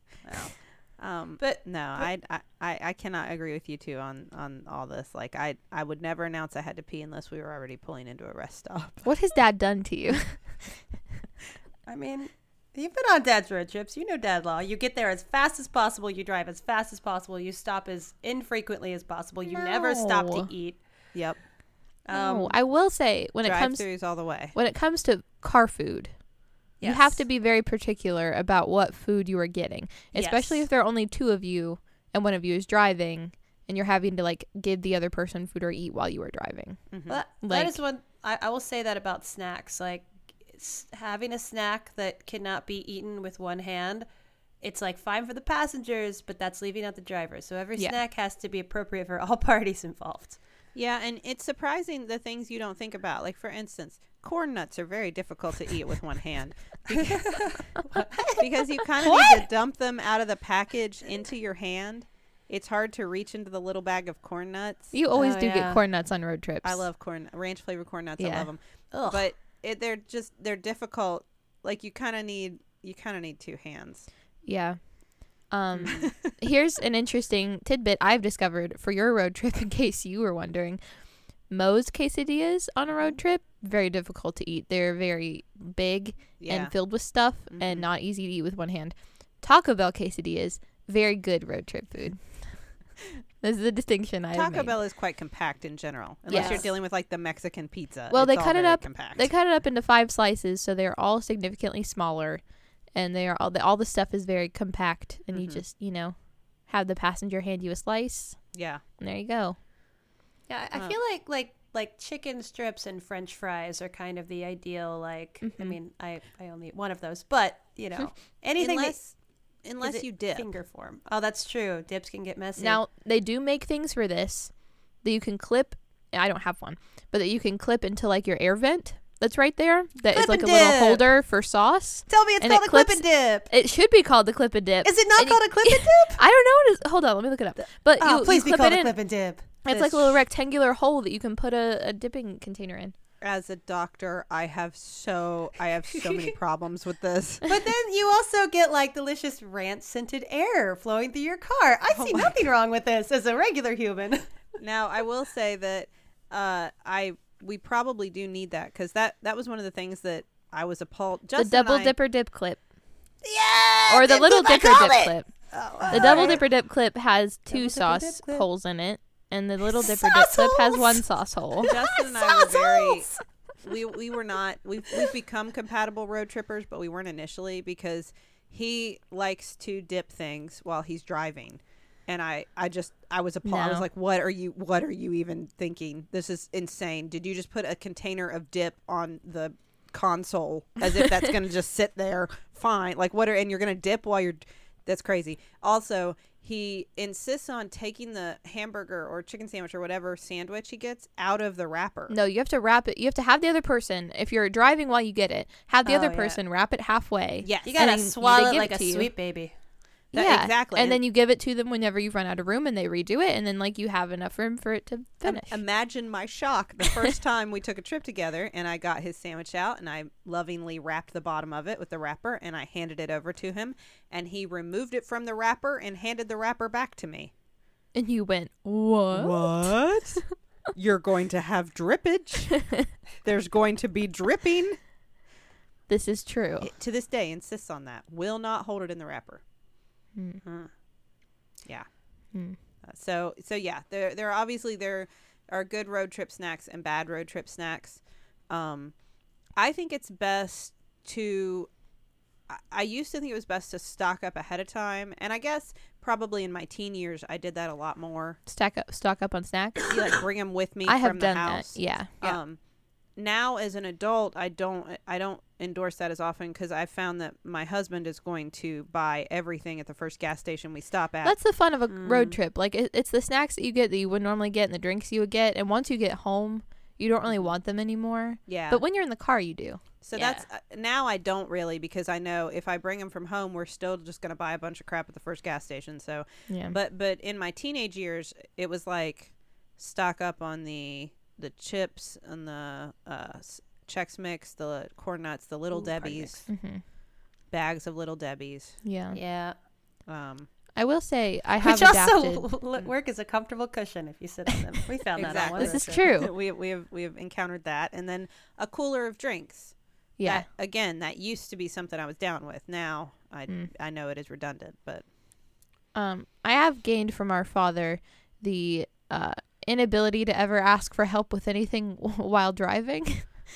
[SPEAKER 2] Um,
[SPEAKER 3] But-
[SPEAKER 2] no, I, I I I cannot agree with you two on on all this. Like I I would never announce I had to pee unless we were already pulling into a rest stop.
[SPEAKER 1] What has dad done to you? *laughs*
[SPEAKER 3] I mean, you've been on dad's road trips. You know dad law. You get there as fast as possible. You drive as fast as possible. You stop as infrequently as possible. You never stop to eat.
[SPEAKER 2] Yep,
[SPEAKER 3] Um,
[SPEAKER 1] no, I will say when it comes
[SPEAKER 2] throughs all the way.
[SPEAKER 1] when it comes to car food, you have to be very particular about what food you are getting, especially
[SPEAKER 3] Yes.
[SPEAKER 1] if there are only two of you and one of you is driving and you're having to like give the other person food or eat while you are driving.
[SPEAKER 2] Mhm.
[SPEAKER 3] That,
[SPEAKER 1] Like-
[SPEAKER 3] that is one. I, I will say that about snacks. Like s- having a snack that cannot be eaten with one hand. It's like fine for the passengers, but that's leaving out the driver. So every
[SPEAKER 1] Yeah.
[SPEAKER 3] snack has to be appropriate for all *laughs* parties involved.
[SPEAKER 2] Yeah, and it's surprising the things you don't think about. Like for instance, corn nuts are very difficult to eat with one hand because, *laughs* *laughs* because you kind of need to dump them out of the package into your hand. It's hard to reach into the little bag of corn nuts.
[SPEAKER 1] You always
[SPEAKER 3] Oh,
[SPEAKER 1] do
[SPEAKER 3] yeah.
[SPEAKER 1] get corn nuts on road trips.
[SPEAKER 2] I love corn ranch flavored corn nuts. I love them.
[SPEAKER 3] Ugh.
[SPEAKER 2] But it, they're just they're difficult. Like you kind of need you kind of need two hands.
[SPEAKER 1] Yeah. Um, *laughs* here's an interesting tidbit I've discovered for your road trip, in case you were wondering. Moe's quesadillas on a road trip very difficult to eat. They're very big
[SPEAKER 2] Yeah.
[SPEAKER 1] and filled with stuff
[SPEAKER 2] Mhm.
[SPEAKER 1] and not easy to eat with one hand. Taco Bell quesadillas very good road trip food. *laughs* this is the distinction I
[SPEAKER 2] Taco
[SPEAKER 1] made.
[SPEAKER 2] Bell is quite compact in general, unless you're dealing with like the Mexican pizza.
[SPEAKER 1] Well,
[SPEAKER 2] It's
[SPEAKER 1] they
[SPEAKER 2] all
[SPEAKER 1] cut it
[SPEAKER 2] very
[SPEAKER 1] up-
[SPEAKER 2] Compact.
[SPEAKER 1] They cut it up into five slices, so they're all significantly smaller, and they are all the all the stuff is very compact, and you
[SPEAKER 2] Mhm.
[SPEAKER 1] just you know have the passenger hand you a slice,
[SPEAKER 2] yeah.
[SPEAKER 1] and there you go.
[SPEAKER 3] Yeah, I I feel like like like chicken strips and French fries are kind of the ideal. Like, I
[SPEAKER 1] Mhm.
[SPEAKER 3] mean, I I only eat one of those, but you know, *laughs* anything that-
[SPEAKER 2] unless
[SPEAKER 3] is
[SPEAKER 2] unless you dip.
[SPEAKER 3] finger form. Oh, that's true. Dips can get messy.
[SPEAKER 1] Now they do make things for this that you can clip. I don't have one, but that you can clip into like your air vent that's right there. That is
[SPEAKER 3] Clip
[SPEAKER 1] like a
[SPEAKER 3] and
[SPEAKER 1] little holder for sauce.
[SPEAKER 3] tell me it's
[SPEAKER 1] and it
[SPEAKER 3] called a clip and dip.
[SPEAKER 1] It should be called the clip and dip.
[SPEAKER 3] Is it not
[SPEAKER 1] and you-
[SPEAKER 3] called a clip and *laughs* dip?
[SPEAKER 1] I don't know what is. Hold on, let me look it up. But
[SPEAKER 3] Oh,
[SPEAKER 1] you,
[SPEAKER 3] please
[SPEAKER 1] you
[SPEAKER 3] be called
[SPEAKER 1] it
[SPEAKER 3] a
[SPEAKER 1] in.
[SPEAKER 3] clip and dip.
[SPEAKER 1] It's like a little rectangular hole that you can put a, a dipping container in.
[SPEAKER 2] As a doctor, I have so I have so many *laughs* problems with this.
[SPEAKER 3] But then you also get like delicious ranch scented air flowing through your car. I
[SPEAKER 2] Oh
[SPEAKER 3] see
[SPEAKER 2] my
[SPEAKER 3] nothing wrong with this as a regular human. *laughs*
[SPEAKER 2] now, I will say that uh, I we probably do need that because that that was one of the things that I was appalled. Justin
[SPEAKER 1] the double
[SPEAKER 2] I-
[SPEAKER 1] dipper dip clip.
[SPEAKER 3] yeah,
[SPEAKER 1] Or the little dipper dip
[SPEAKER 3] it.
[SPEAKER 1] clip.
[SPEAKER 3] Oh,
[SPEAKER 1] The double dipper dip clip has two
[SPEAKER 3] Double
[SPEAKER 1] sauce holes in it, and the little *laughs* dipper dip
[SPEAKER 3] Sauce
[SPEAKER 1] clip has one sauce hole.
[SPEAKER 2] Justin and I were very we we were not we've we've become compatible road trippers, but we weren't initially because he likes to dip things while he's driving. And I, I just I was appalled. I was like, "What are you? What are you even thinking? This is insane! Did you just put a container of dip on the console as if that's going *laughs* to just sit there fine? Like, what are and you're going to dip while you're That's crazy. Also, he insists on taking the hamburger or chicken sandwich or whatever sandwich he gets out of the wrapper.
[SPEAKER 1] No, you have to wrap it. You have to have the other person. If you're driving while you get it, have the
[SPEAKER 3] Oh,
[SPEAKER 1] other
[SPEAKER 3] yeah.
[SPEAKER 1] person wrap it halfway.
[SPEAKER 2] Yes.
[SPEAKER 3] You gotta
[SPEAKER 1] then
[SPEAKER 3] swallow it like
[SPEAKER 1] it
[SPEAKER 3] a
[SPEAKER 1] you.
[SPEAKER 3] sweet baby.
[SPEAKER 2] That-
[SPEAKER 1] yeah,
[SPEAKER 2] exactly.
[SPEAKER 1] And,
[SPEAKER 2] And-
[SPEAKER 1] then you give it to them whenever you've run out of room, and they redo it, and then like you have enough room for it to
[SPEAKER 2] Im-
[SPEAKER 1] finish.
[SPEAKER 2] imagine my shock the first *laughs* time we took a trip together and I got his sandwich out and I lovingly wrapped the bottom of it with the wrapper and I handed it over to him and he removed it from the wrapper and handed the wrapper back to me.
[SPEAKER 1] and you went, what?
[SPEAKER 2] What? *laughs* You're going to have drippage. *laughs* There's going to be dripping.
[SPEAKER 1] This is true.
[SPEAKER 2] It- to this day insists on that. Will not hold it in the wrapper. Huh. Yeah.
[SPEAKER 1] Hmm.
[SPEAKER 2] Uh, so so yeah, there there are obviously there are good road trip snacks and bad road trip snacks. Um, I think it's best to. I- I used to think it was best to stock up ahead of time, and I guess probably in my teen years I did that a lot more.
[SPEAKER 1] Stack up, stock up on snacks.
[SPEAKER 2] You like bring them with me
[SPEAKER 1] I have
[SPEAKER 2] from
[SPEAKER 1] done
[SPEAKER 2] the house.
[SPEAKER 1] that. Yeah.
[SPEAKER 3] Yeah.
[SPEAKER 2] Um, now as an adult, I don't I don't endorse that as often because I found that my husband is going to buy everything at the first gas station we stop at.
[SPEAKER 1] That's the fun of a road
[SPEAKER 3] Mm.
[SPEAKER 1] trip. Like it, it's the snacks that you get that you would normally get, and the drinks you would get, and once you get home, you don't really want them anymore.
[SPEAKER 2] yeah,
[SPEAKER 1] But when you're in the car, you do.
[SPEAKER 2] So
[SPEAKER 3] Yeah.
[SPEAKER 2] that's uh, now I don't really because I know if I bring them from home, we're still just gonna buy a bunch of crap at the first gas station. So,
[SPEAKER 1] Yeah.
[SPEAKER 2] but but in my teenage years, it was like stock up on the the chips and the uh, s- Chex Mix, the corn nuts, the Little
[SPEAKER 3] Ooh, Party
[SPEAKER 2] Debbie's,
[SPEAKER 1] hmm
[SPEAKER 2] bags of Little Debbie's.
[SPEAKER 1] Yeah.
[SPEAKER 3] Yeah.
[SPEAKER 2] Um,
[SPEAKER 1] I will say I have
[SPEAKER 3] Which
[SPEAKER 1] adapted. *laughs*
[SPEAKER 3] also work as a comfortable cushion if you sit on them. We *laughs* found that on one
[SPEAKER 2] Exactly.
[SPEAKER 1] This is
[SPEAKER 3] trip.
[SPEAKER 1] true. *laughs*
[SPEAKER 2] we we have we have encountered that, and then a cooler of drinks.
[SPEAKER 1] yeah.
[SPEAKER 2] That- again, that used to be something I was down with. Now I
[SPEAKER 1] Mm.
[SPEAKER 2] I know it is redundant, but
[SPEAKER 1] Um, I have gained from our father the uh, inability to ever ask for help with anything *laughs* while driving.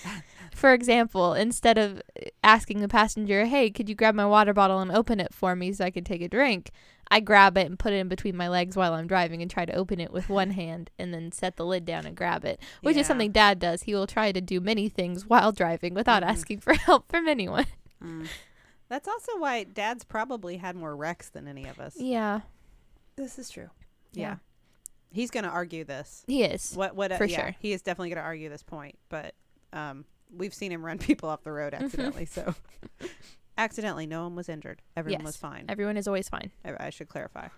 [SPEAKER 1] *laughs* for example, instead of asking the passenger, "Hey, could you grab my water bottle and open it for me so I can take a drink?" I grab it and put it in between my legs while I'm driving and try to open it with one hand and then set the lid down and grab it, which
[SPEAKER 2] Yeah.
[SPEAKER 1] is something Dad does. He will try to do many things while driving without
[SPEAKER 2] Mhm.
[SPEAKER 1] asking for *laughs* help from anyone.
[SPEAKER 3] Mm.
[SPEAKER 2] That's also why Dad's probably had more wrecks than any of us.
[SPEAKER 1] Yeah,
[SPEAKER 3] This is true.
[SPEAKER 2] Yeah. He's going to argue this.
[SPEAKER 1] he is.
[SPEAKER 2] What what uh,
[SPEAKER 1] For
[SPEAKER 2] yeah,
[SPEAKER 1] sure.
[SPEAKER 2] He is definitely going to argue this point, but um we've seen him *laughs* run people off the road accidentally, so *laughs* accidentally no one was injured. Everyone
[SPEAKER 1] Yes.
[SPEAKER 2] was fine.
[SPEAKER 1] Everyone is always fine.
[SPEAKER 2] I, I should clarify.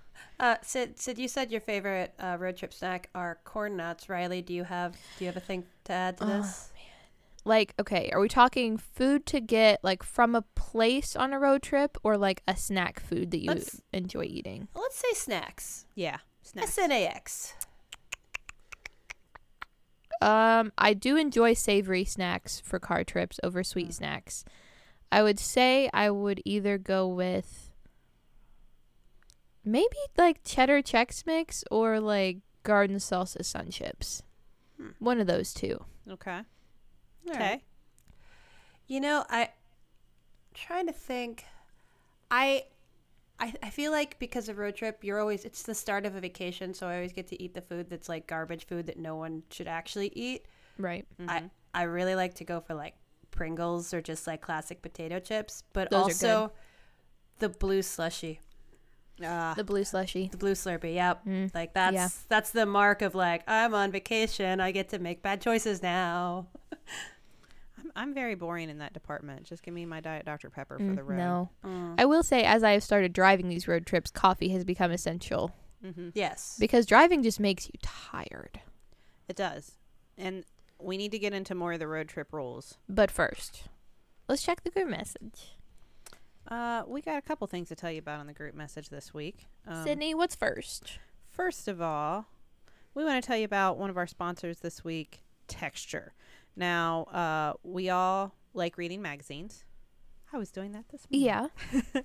[SPEAKER 3] Uh, Sid, Sid, you said your favorite uh, road trip snack are corn nuts. Rileigh, do you have do you have a thing to add to
[SPEAKER 1] Oh,
[SPEAKER 3] this?
[SPEAKER 1] like okay are we talking food to get like from a place on a road trip or like a snack food that you
[SPEAKER 3] Let's-
[SPEAKER 1] enjoy eating
[SPEAKER 3] Let's say snacks.
[SPEAKER 2] Yeah. Snacks.
[SPEAKER 3] S N A X.
[SPEAKER 1] um i do enjoy savory snacks for car trips over sweet
[SPEAKER 3] Mm.
[SPEAKER 1] snacks i would say i would either go with maybe like cheddar chex mix or like garden salsa sun chips
[SPEAKER 3] Hmm.
[SPEAKER 1] one of those two
[SPEAKER 2] Okay.
[SPEAKER 3] All
[SPEAKER 2] Okay.
[SPEAKER 3] right. You know, I trying to think. I, I I feel like because of road trip, you're always it's the start of a vacation, so I always get to eat the food that's like garbage food that no one should actually eat.
[SPEAKER 1] right
[SPEAKER 3] I I really like to go for like Pringles or just like classic potato chips, but
[SPEAKER 1] Those
[SPEAKER 3] also the blue slushy,
[SPEAKER 2] Uh,
[SPEAKER 1] the blue slushy
[SPEAKER 3] the blue Slurpee. Yep.
[SPEAKER 1] Mm,
[SPEAKER 3] Like that's
[SPEAKER 1] Yeah.
[SPEAKER 3] that's the mark of like I'm on vacation. I get to make bad choices now. *laughs*
[SPEAKER 2] I'm, I'm very boring in that department. Just give me my Diet Dr. Pepper for
[SPEAKER 1] Mm,
[SPEAKER 2] the road.
[SPEAKER 1] no
[SPEAKER 3] Mm.
[SPEAKER 1] I will say, as I have started driving these road trips, coffee has become essential
[SPEAKER 2] Mm-hmm.
[SPEAKER 3] Yes.
[SPEAKER 1] because driving just makes you tired.
[SPEAKER 2] It does. And we need to get into more of the road trip rules.
[SPEAKER 1] But first, let's check the group message.
[SPEAKER 2] Uh, we got a couple things to tell you about on the group message this week. Um,
[SPEAKER 1] Sydnee, what's first?
[SPEAKER 2] First of all, we want to tell you about one of our sponsors this week, Texture. Now, uh, we all like reading magazines. I was doing that this morning.
[SPEAKER 1] Yeah.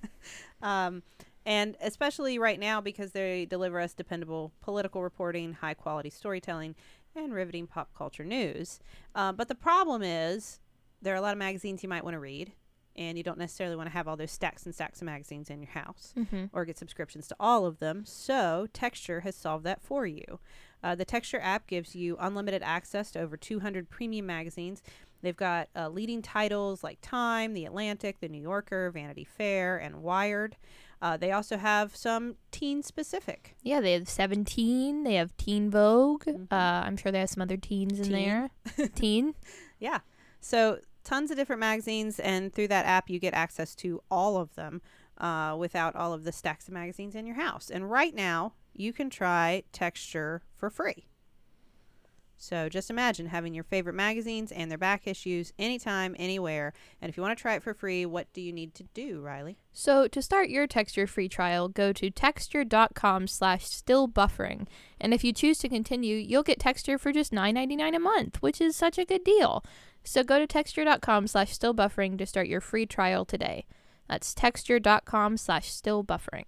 [SPEAKER 1] *laughs*
[SPEAKER 2] um, and especially right now because they deliver us dependable political reporting, high quality storytelling, and riveting pop culture news. Uh, but the problem is there are a lot of magazines you might want to read, and you don't necessarily want to have all those stacks and stacks of magazines in your house
[SPEAKER 1] Mm-hmm.
[SPEAKER 2] or get subscriptions to all of them. So, Texture has solved that for you. Uh, the Texture app gives you unlimited access to over 200 premium magazines. They've got uh, leading titles like Time, The Atlantic, The New Yorker, Vanity Fair, and Wired. Uh, they also have some teen specific.
[SPEAKER 1] Yeah, they have 17. They have Teen Vogue.
[SPEAKER 2] Mhm.
[SPEAKER 1] Uh, I'm sure they have some other teens in there. *laughs* teen.
[SPEAKER 2] Yeah. So tons of different magazines, and through that app, you get access to all of them uh, without all of the stacks of magazines in your house. And right now, you can try Texture for free. So just imagine having your favorite magazines and their back issues anytime, anywhere. And if you want to try it for free, what do you need to do, Rileigh?
[SPEAKER 1] So to start your Texture free trial, go to texture.com slash still buffering. And if you choose to continue, you'll get Texture for just $9.99 a month, which is such a good deal. So go to texture.com slash still buffering to start your free trial today. That's texture.com slash still buffering.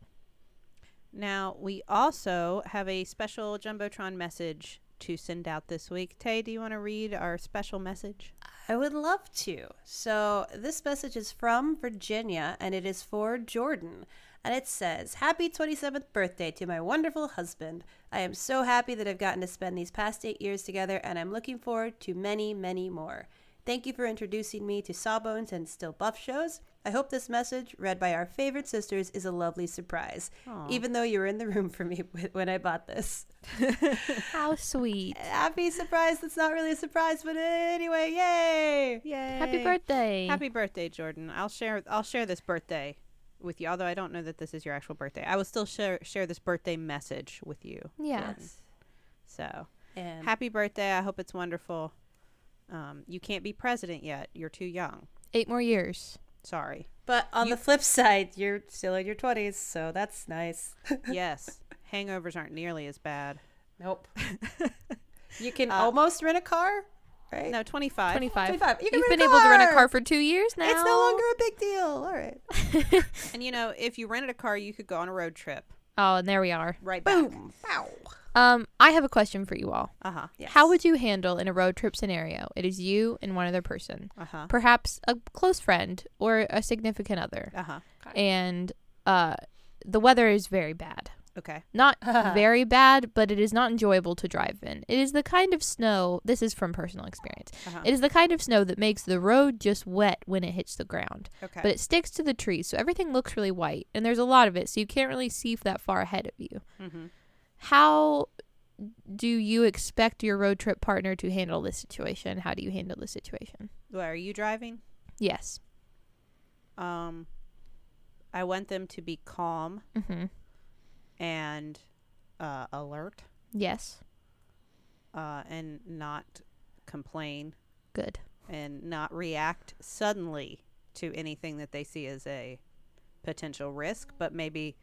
[SPEAKER 2] Now, we also have a special Jumbotron message to send out this week. Tay, do you want to read our special message?
[SPEAKER 3] I would love to. So, this message is from Virginia and it is for Jordan. And it says, Happy 27th birthday to my wonderful husband. I am so happy that I've gotten to spend these past eight years together and I'm looking forward to many, many more. Thank you for introducing me to Sawbones and Still Buff shows. I hope this message, read by our favorite sisters, is a lovely surprise,
[SPEAKER 2] Aw.
[SPEAKER 3] even though you were in the room for me *laughs* when I bought this. *laughs*
[SPEAKER 1] How sweet. *laughs*
[SPEAKER 3] Happy surprise. That's not really a surprise, but anyway, yay!
[SPEAKER 2] Yay!
[SPEAKER 1] Happy birthday.
[SPEAKER 2] Happy birthday, Jordan. I'll share I'll share this birthday with you, although I don't know that this is your actual birthday. I will still share share this birthday message with you.
[SPEAKER 1] Yeah.
[SPEAKER 2] So
[SPEAKER 3] And
[SPEAKER 2] happy birthday. I hope it's wonderful. Um, you can't be president yet. You're too young.
[SPEAKER 1] Eight more years.
[SPEAKER 2] Sorry.
[SPEAKER 3] But on
[SPEAKER 2] You-
[SPEAKER 3] the flip side, you're still in your 20s, so that's nice. *laughs*
[SPEAKER 2] yes. Hangovers aren't nearly as bad.
[SPEAKER 3] Nope. *laughs* you can
[SPEAKER 2] Uh,
[SPEAKER 3] almost rent a car, right?
[SPEAKER 2] No, 25.
[SPEAKER 1] 25.
[SPEAKER 3] 25. You can
[SPEAKER 1] You've
[SPEAKER 3] rent
[SPEAKER 1] been
[SPEAKER 3] a
[SPEAKER 1] able to rent a
[SPEAKER 3] car.
[SPEAKER 1] car for two years now.
[SPEAKER 3] It's no longer a big deal. All right. *laughs*
[SPEAKER 2] And you know, if you rented a car, you could go on a road trip
[SPEAKER 1] Oh, and there we are.
[SPEAKER 2] right back.
[SPEAKER 3] Boom.
[SPEAKER 1] Um, I have a question for you all.
[SPEAKER 2] Uh huh.
[SPEAKER 3] Yes.
[SPEAKER 1] How would you handle in a road trip scenario? It is you and one other person,
[SPEAKER 2] Uh huh.
[SPEAKER 1] perhaps a close friend or a significant other,
[SPEAKER 2] Uh huh.
[SPEAKER 1] and uh, the weather is very bad.
[SPEAKER 2] Okay.
[SPEAKER 1] Not *laughs* very bad, but it is not enjoyable to drive in. It is the kind of snow. This is from personal experience.
[SPEAKER 2] Uh-huh.
[SPEAKER 1] It is the kind of snow that makes the road just wet when it hits the ground,
[SPEAKER 2] Okay.
[SPEAKER 1] but it sticks to the trees, so everything looks really white, and there's a lot of it, so you can't really see that far ahead of you.
[SPEAKER 2] mm-hmm.
[SPEAKER 1] How do you expect your road trip partner to handle this situation? How do you handle the situation?
[SPEAKER 2] Well, are you driving?
[SPEAKER 1] Yes.
[SPEAKER 2] Um, I want them to be calm
[SPEAKER 1] Mm-hmm.
[SPEAKER 2] and uh, alert
[SPEAKER 1] Yes.
[SPEAKER 2] uh, and not complain
[SPEAKER 1] Good.
[SPEAKER 2] and not react suddenly to anything that they see as a potential risk, but maybe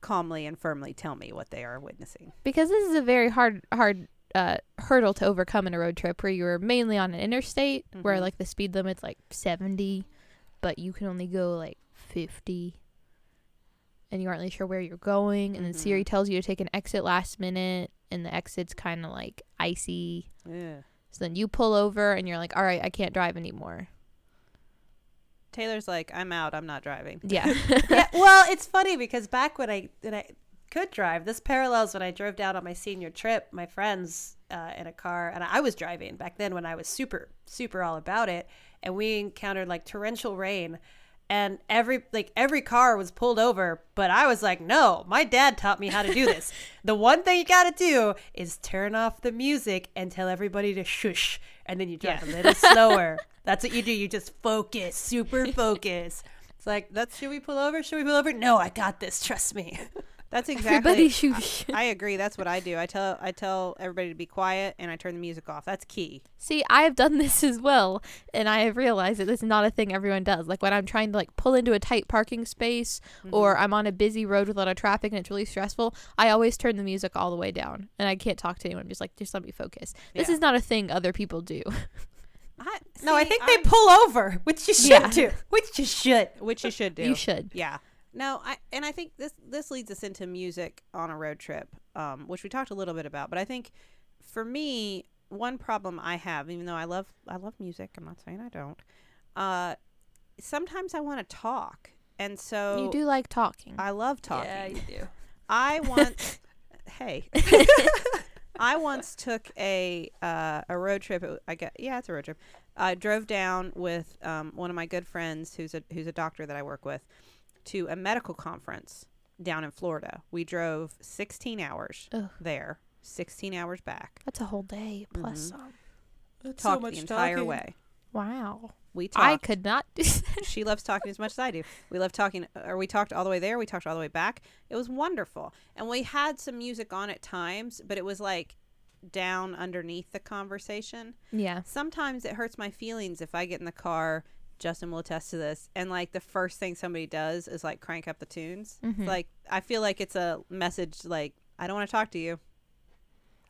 [SPEAKER 2] calmly and firmly tell me what they are witnessing.
[SPEAKER 1] Because this is a very hard hard uh, hurdle to overcome in a road trip where you're mainly on an interstate where
[SPEAKER 2] Mhm.
[SPEAKER 1] like the speed limit's like 70, but you can only go like 50. And you aren't really sure where you're going, and then
[SPEAKER 2] Mhm.
[SPEAKER 1] Siri tells you to take an exit last minute, and the exit's kind of like icy.
[SPEAKER 2] Yeah.
[SPEAKER 1] So then you pull over, and you're like, "All right, I can't drive anymore."
[SPEAKER 2] Teylor's like, I'm out. I'm not driving. *laughs*
[SPEAKER 1] Yeah.
[SPEAKER 3] yeah, well, it's funny because back when I when I could drive, this parallels when I drove down on my senior trip, my friends uh, in a car, and I was driving back then when I was super super all about it, and we encountered like torrential rain, and every like every car was pulled over, but I was like, no, my dad taught me how to do this. *laughs* the one thing you got to do is turn off the music and tell everybody to shush, and then you drive
[SPEAKER 2] Yeah.
[SPEAKER 3] a little *laughs* slower. That's what you do. You just focus, super *laughs* focus. It's like,
[SPEAKER 2] That's
[SPEAKER 3] should we pull over? Should we pull over? No, I got this. Trust me. *laughs*
[SPEAKER 2] that's exactly. *laughs*
[SPEAKER 1] Everybody shoosh.
[SPEAKER 2] I agree. That's what I do. I tell I tell everybody to be quiet and I turn the music off. That's key.
[SPEAKER 1] See, I have done this as well, and I have realized that this is not a thing everyone does. Like when I'm trying to like pull into a tight parking space, mm-hmm. or I'm on a busy road with a lot of traffic and it's really stressful, I always turn the music all the way down, and I can't talk to anyone. I'm just like, just let me focus. This
[SPEAKER 2] Yeah.
[SPEAKER 1] is not a thing other people do.
[SPEAKER 2] I,
[SPEAKER 3] no, I think they
[SPEAKER 2] I'm-
[SPEAKER 3] pull over, which you should
[SPEAKER 1] Yeah.
[SPEAKER 3] do. *laughs* Which you should.
[SPEAKER 2] which you should do.
[SPEAKER 1] you should.
[SPEAKER 2] Yeah. No, I and I think this this leads us into music on a road trip, um, which we talked a little bit about. But I think for me, one problem I have, even though I love I love music, I'm not saying I don't. Uh, sometimes I want to talk, and so
[SPEAKER 1] you do like talking.
[SPEAKER 2] I love talking.
[SPEAKER 3] Yeah, you do.
[SPEAKER 2] I want. *laughs* hey, *laughs* I once took a uh, a road trip. It- I get yeah, it's a road trip. I drove down with um, one of my good friends, who's a who's a doctor that I work with, to a medical conference down in Florida. We drove 16 hours
[SPEAKER 1] Ugh.
[SPEAKER 2] there, 16 hours back.
[SPEAKER 1] That's a whole day plus
[SPEAKER 2] Mhm.
[SPEAKER 1] some.
[SPEAKER 3] That's
[SPEAKER 2] Talked the entire way.
[SPEAKER 1] Wow.
[SPEAKER 2] We talked.
[SPEAKER 1] I could not do *laughs* that.
[SPEAKER 2] she loves talking as much as I do. We love talking, or we talked all the way there. We talked all the way back. It was wonderful, and we had some music on at times, but it was like down underneath the conversation.
[SPEAKER 1] Yeah.
[SPEAKER 2] Sometimes it hurts my feelings if I get in the car. Justin will attest to this, and like the first thing somebody does is like crank up the tunes.
[SPEAKER 1] Mhm.
[SPEAKER 2] Like I feel like it's a message like I don't want to talk to you.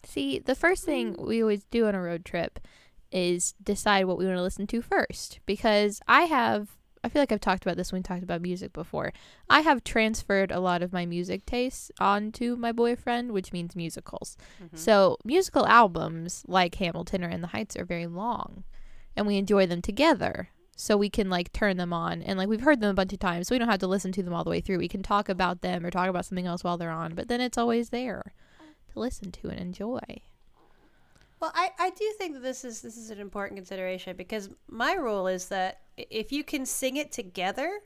[SPEAKER 1] See, the first thing we always do on a road trip is decide what we want to listen to first. Because I have, I feel like I've talked about this when we talked about music before. I have transferred a lot of my music tastes onto my boyfriend, which means musicals.
[SPEAKER 2] Mhm.
[SPEAKER 1] So, musical albums like Hamilton or In the Heights are very long, and we enjoy them together. So we can like turn them on and like we've heard them a bunch of times, so we don't have to listen to them all the way through. We can talk about them or talk about something else while they're on, but then it's always there to listen to and enjoy.
[SPEAKER 3] Well, I, I do think that this is this is an important consideration because my rule is that if you can sing it together,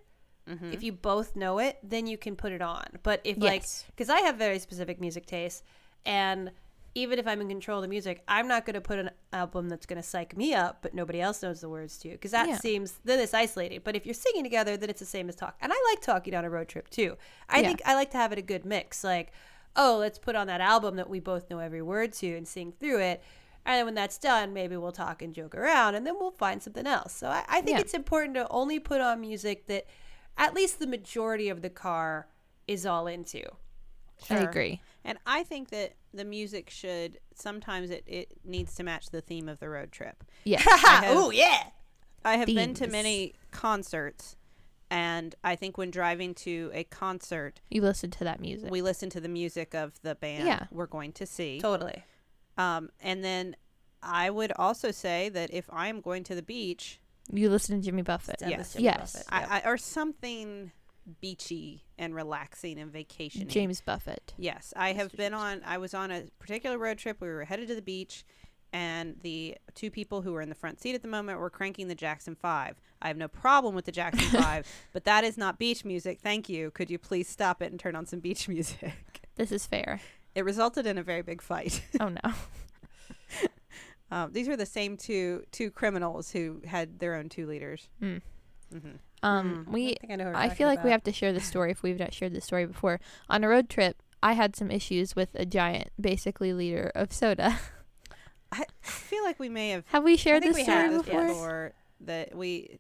[SPEAKER 2] Mhm.
[SPEAKER 3] if you both know it, then you can put it on. But if like because I have very specific music tastes, and even if I'm in control of the music, I'm not going to put an album that's going to psych me up, but nobody else knows the words to, because that
[SPEAKER 1] Yeah.
[SPEAKER 3] seems then it's isolated. But if you're singing together, then it's the same as talk. And I like talking on a road trip too. I
[SPEAKER 1] Yeah.
[SPEAKER 3] think I like to have it a good mix. Like, oh, let's put on that album that we both know every word to and sing through it. And then when that's done, maybe we'll talk and joke around, and then we'll find something else. So I, I think
[SPEAKER 1] Yeah.
[SPEAKER 3] it's important to only put on music that at least the majority of the car is all into.
[SPEAKER 1] I agree.
[SPEAKER 2] And I think that the music should sometimes it, it needs to match the theme of the road trip. *laughs* Have- *laughs*
[SPEAKER 3] oh yeah.
[SPEAKER 2] I have been to many concerts, and I think when driving to a concert,
[SPEAKER 1] you listen to that music.
[SPEAKER 2] we listen to the music of the band
[SPEAKER 1] Yeah.
[SPEAKER 2] we're going to see.
[SPEAKER 3] Totally.
[SPEAKER 2] Um, and then I would also say that if I'm going to the beach,
[SPEAKER 1] You listen to Jimmy Buffett.
[SPEAKER 2] Yes.
[SPEAKER 3] this to me,
[SPEAKER 1] Yes.
[SPEAKER 3] Buffett.
[SPEAKER 2] I, I, or something beachy and relaxing and vacation.
[SPEAKER 1] James Buffett.
[SPEAKER 2] Yes, I have been on. I was on a particular road trip. We were headed to the beach, and the two people who were in the front seat at the moment were cranking the Jackson Five. I have no problem with the Jackson *laughs* Five, but that is not beach music. Thank you. Could you please stop it and turn on some beach *laughs* music?
[SPEAKER 1] This is fair.
[SPEAKER 2] It resulted in a very big fight. *laughs*
[SPEAKER 1] Oh no.
[SPEAKER 2] Um, these are the same two two criminals who had their own two liters.
[SPEAKER 1] Mm.
[SPEAKER 2] hmm
[SPEAKER 1] Um,
[SPEAKER 3] Hmm,
[SPEAKER 1] we.
[SPEAKER 3] I, I,
[SPEAKER 1] I feel like we have to share the story if we've not shared the story before. On a road trip, I had some issues with a giant, basically liter of soda. *laughs*
[SPEAKER 2] I feel like we may have
[SPEAKER 1] have we shared this
[SPEAKER 3] we
[SPEAKER 1] story
[SPEAKER 3] have,
[SPEAKER 1] before?
[SPEAKER 2] before that we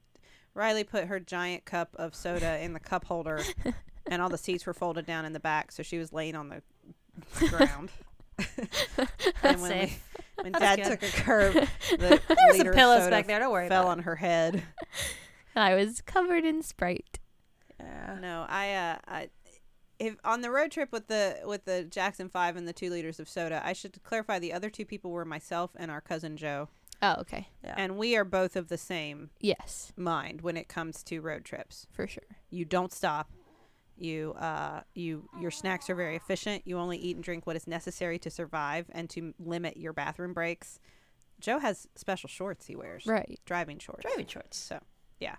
[SPEAKER 2] Rileigh put her giant cup of soda in the cup holder *laughs* and all the seats were folded down in the back so she was laying on the ground. *laughs* and when, we,
[SPEAKER 3] Safe.
[SPEAKER 2] when dad
[SPEAKER 3] good.
[SPEAKER 2] took a curve, *laughs* the
[SPEAKER 3] There's
[SPEAKER 2] liter
[SPEAKER 3] some
[SPEAKER 2] of
[SPEAKER 3] pillows
[SPEAKER 2] soda
[SPEAKER 3] back there. Don't worry
[SPEAKER 2] fell
[SPEAKER 3] about
[SPEAKER 2] on her head.
[SPEAKER 1] I was covered in Sprite.
[SPEAKER 3] Yeah.
[SPEAKER 2] No, I uh I if on the road trip with the with the Jackson 5 and the 2 liters of soda, I should clarify the other two people were myself and our cousin Joe.
[SPEAKER 1] Oh, okay.
[SPEAKER 3] Yeah.
[SPEAKER 2] And we are both of the same
[SPEAKER 1] Yes,
[SPEAKER 2] mind when it comes to road trips.
[SPEAKER 1] for sure.
[SPEAKER 2] you don't stop you uh you your snacks are very efficient you only eat and drink what is necessary to survive and to limit your bathroom breaks joe has special shorts he wears
[SPEAKER 1] Right.
[SPEAKER 2] driving shorts
[SPEAKER 3] Driving shorts.
[SPEAKER 2] so yeah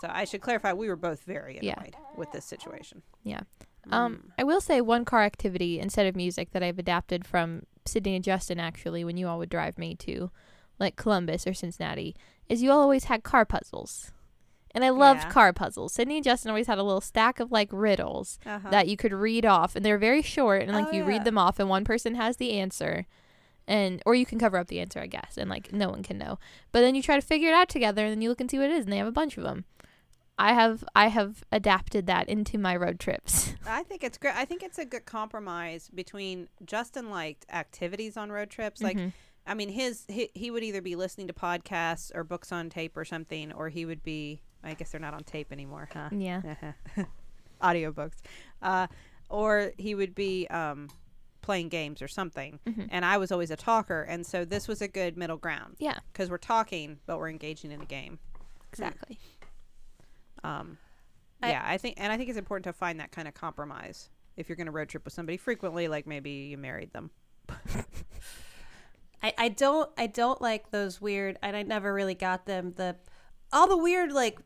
[SPEAKER 2] so i should clarify we were both very
[SPEAKER 1] Yeah.
[SPEAKER 2] annoyed with this situation Yeah.
[SPEAKER 1] Um, I will say one car activity instead of music that I've adapted from Sydnee and Justin actually when you all would drive me to like Columbus or Cincinnati is you all always had car puzzles. And I loved
[SPEAKER 2] Yeah.
[SPEAKER 1] car puzzles. Sydnee and Justin always had a little stack of like riddles
[SPEAKER 2] uh-huh.
[SPEAKER 1] that you could read off and they're very short and like
[SPEAKER 3] Oh,
[SPEAKER 1] you
[SPEAKER 3] yeah.
[SPEAKER 1] read them off and one person has the answer and or you can cover up the answer I guess and like no one can know. But then you try to figure it out together and then you look and see what it is and they have a bunch of them. I have I have adapted that into my road trips. *laughs*
[SPEAKER 2] i think it's great i think it's a good compromise between justin liked activities on road trips like
[SPEAKER 1] Mhm.
[SPEAKER 2] I mean, his he, he would either be listening to podcasts or books on tape or something, or he would be. I guess they're not on tape anymore, huh?
[SPEAKER 1] yeah. *laughs*
[SPEAKER 2] Audiobooks, uh, or he would be um, playing games or something.
[SPEAKER 1] Mhm.
[SPEAKER 2] And I was always a talker, and so this was a good middle ground
[SPEAKER 1] Yeah,
[SPEAKER 2] because we're talking, but we're engaging in a game.
[SPEAKER 1] exactly.
[SPEAKER 2] Um,
[SPEAKER 3] I-
[SPEAKER 2] yeah, I think, and I think it's important to find that kind of compromise if you're going to road trip with somebody frequently, like maybe you married them. *laughs*
[SPEAKER 3] I, I don't I don't like those weird and I never really got them the all the weird like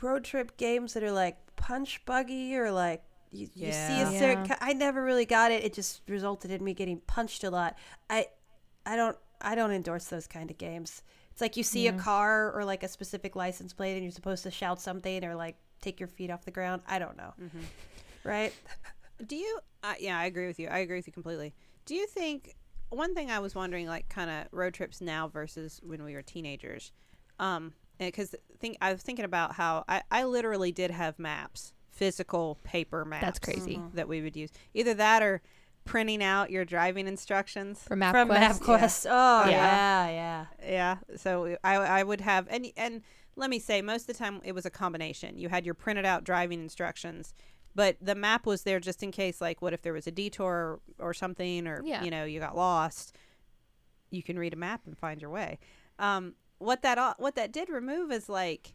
[SPEAKER 3] road trip games that are like punch buggy or like you, you see a certain.
[SPEAKER 1] Yeah.
[SPEAKER 3] I never really got it. It just resulted in me getting punched a lot. I, I don't, I don't endorse those kind of games. It's like you see a car or like a specific license plate, and you're supposed to shout something or like take your feet off the ground. I don't know,
[SPEAKER 2] Mm-hmm.
[SPEAKER 3] right?
[SPEAKER 2] Do you? Uh, yeah, I agree with you. I agree with you completely. Do you think one thing I was wondering, like, kind of road trips now versus when we were teenagers? Um, because think I was thinking about how I, I literally did have maps, physical paper maps.
[SPEAKER 1] That's crazy.
[SPEAKER 3] Mhm.
[SPEAKER 2] That we would use either that or printing out your driving instructions.
[SPEAKER 1] For MapQuest.
[SPEAKER 3] From MapQuest. Oh
[SPEAKER 2] Yeah.
[SPEAKER 3] yeah, yeah.
[SPEAKER 2] Yeah. So I, I would have and and let me say most of the time it was a combination. You had your printed out driving instructions, but the map was there just in case like what if there was a detour or, or something or
[SPEAKER 1] Yeah.
[SPEAKER 2] you know you got lost. You can read a map and find your way. Um, what that what that did remove is like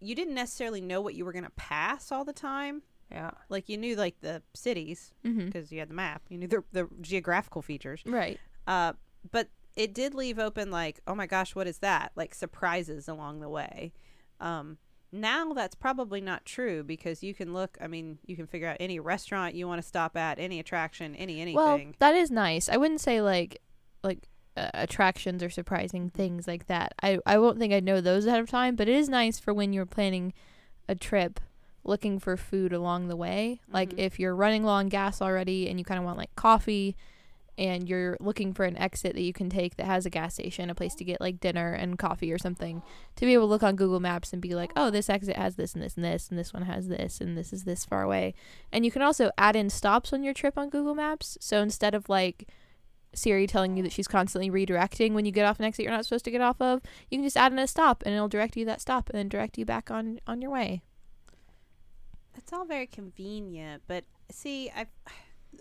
[SPEAKER 2] you didn't necessarily know what you were going to pass all the time.
[SPEAKER 3] Yeah.
[SPEAKER 2] Like you knew like the cities because you had the map. You knew the, the geographical features.
[SPEAKER 1] Right.
[SPEAKER 2] Uh, but it did leave open like, oh my gosh, what is that? Like surprises along the way. Um, now that's probably not true because you can look. I mean, you can figure out any restaurant you want to stop at, any attraction, any anything.
[SPEAKER 1] Well, that is nice. I wouldn't say like like uh, attractions or surprising things like that. I I won't think I'd know those ahead of time, but it is nice for when you're planning a trip looking for food along the way. Like
[SPEAKER 2] Mhm.
[SPEAKER 1] if you're running low on gas already and you kind of want like coffee and you're looking for an exit that you can take that has a gas station, a place to get like dinner and coffee or something, to be able to look on Google Maps and be like, oh, this exit has this and this and this, and this one has this, and this is this far away. And you can also add in stops on your trip on Google Maps. So instead of like Siri telling you that she's constantly redirecting when you get off an exit you're not supposed to get off of, you can just add in a stop and it'll direct you to that stop and then direct you back on on your way.
[SPEAKER 2] it's all very convenient. But see, I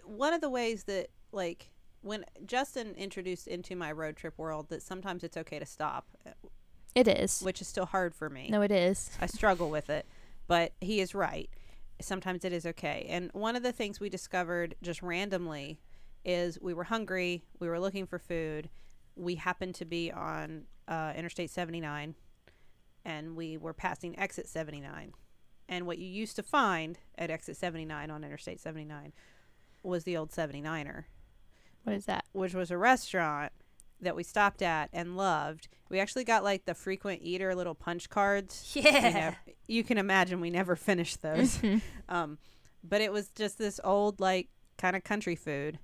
[SPEAKER 2] one of the ways that like when Justin introduced into my road trip world that sometimes it's okay to stop, uh,
[SPEAKER 1] It is.
[SPEAKER 2] which is still hard for me.
[SPEAKER 1] No, it is.
[SPEAKER 2] I struggle with it, but he is right. Sometimes it is okay. And one of the things we discovered just randomly is we were hungry, we were looking for food. We happened to be on uh, Interstate 79 and we were passing exit 79. And what you used to find at exit 79 on Interstate 79 was the old 79er
[SPEAKER 1] What is that?
[SPEAKER 2] which was a restaurant that we stopped at and loved. We actually got like the frequent eater little punch cards. *laughs* You,
[SPEAKER 3] Yeah.
[SPEAKER 2] know, you can imagine we never finished those. um, but it was just this old like kind of country food.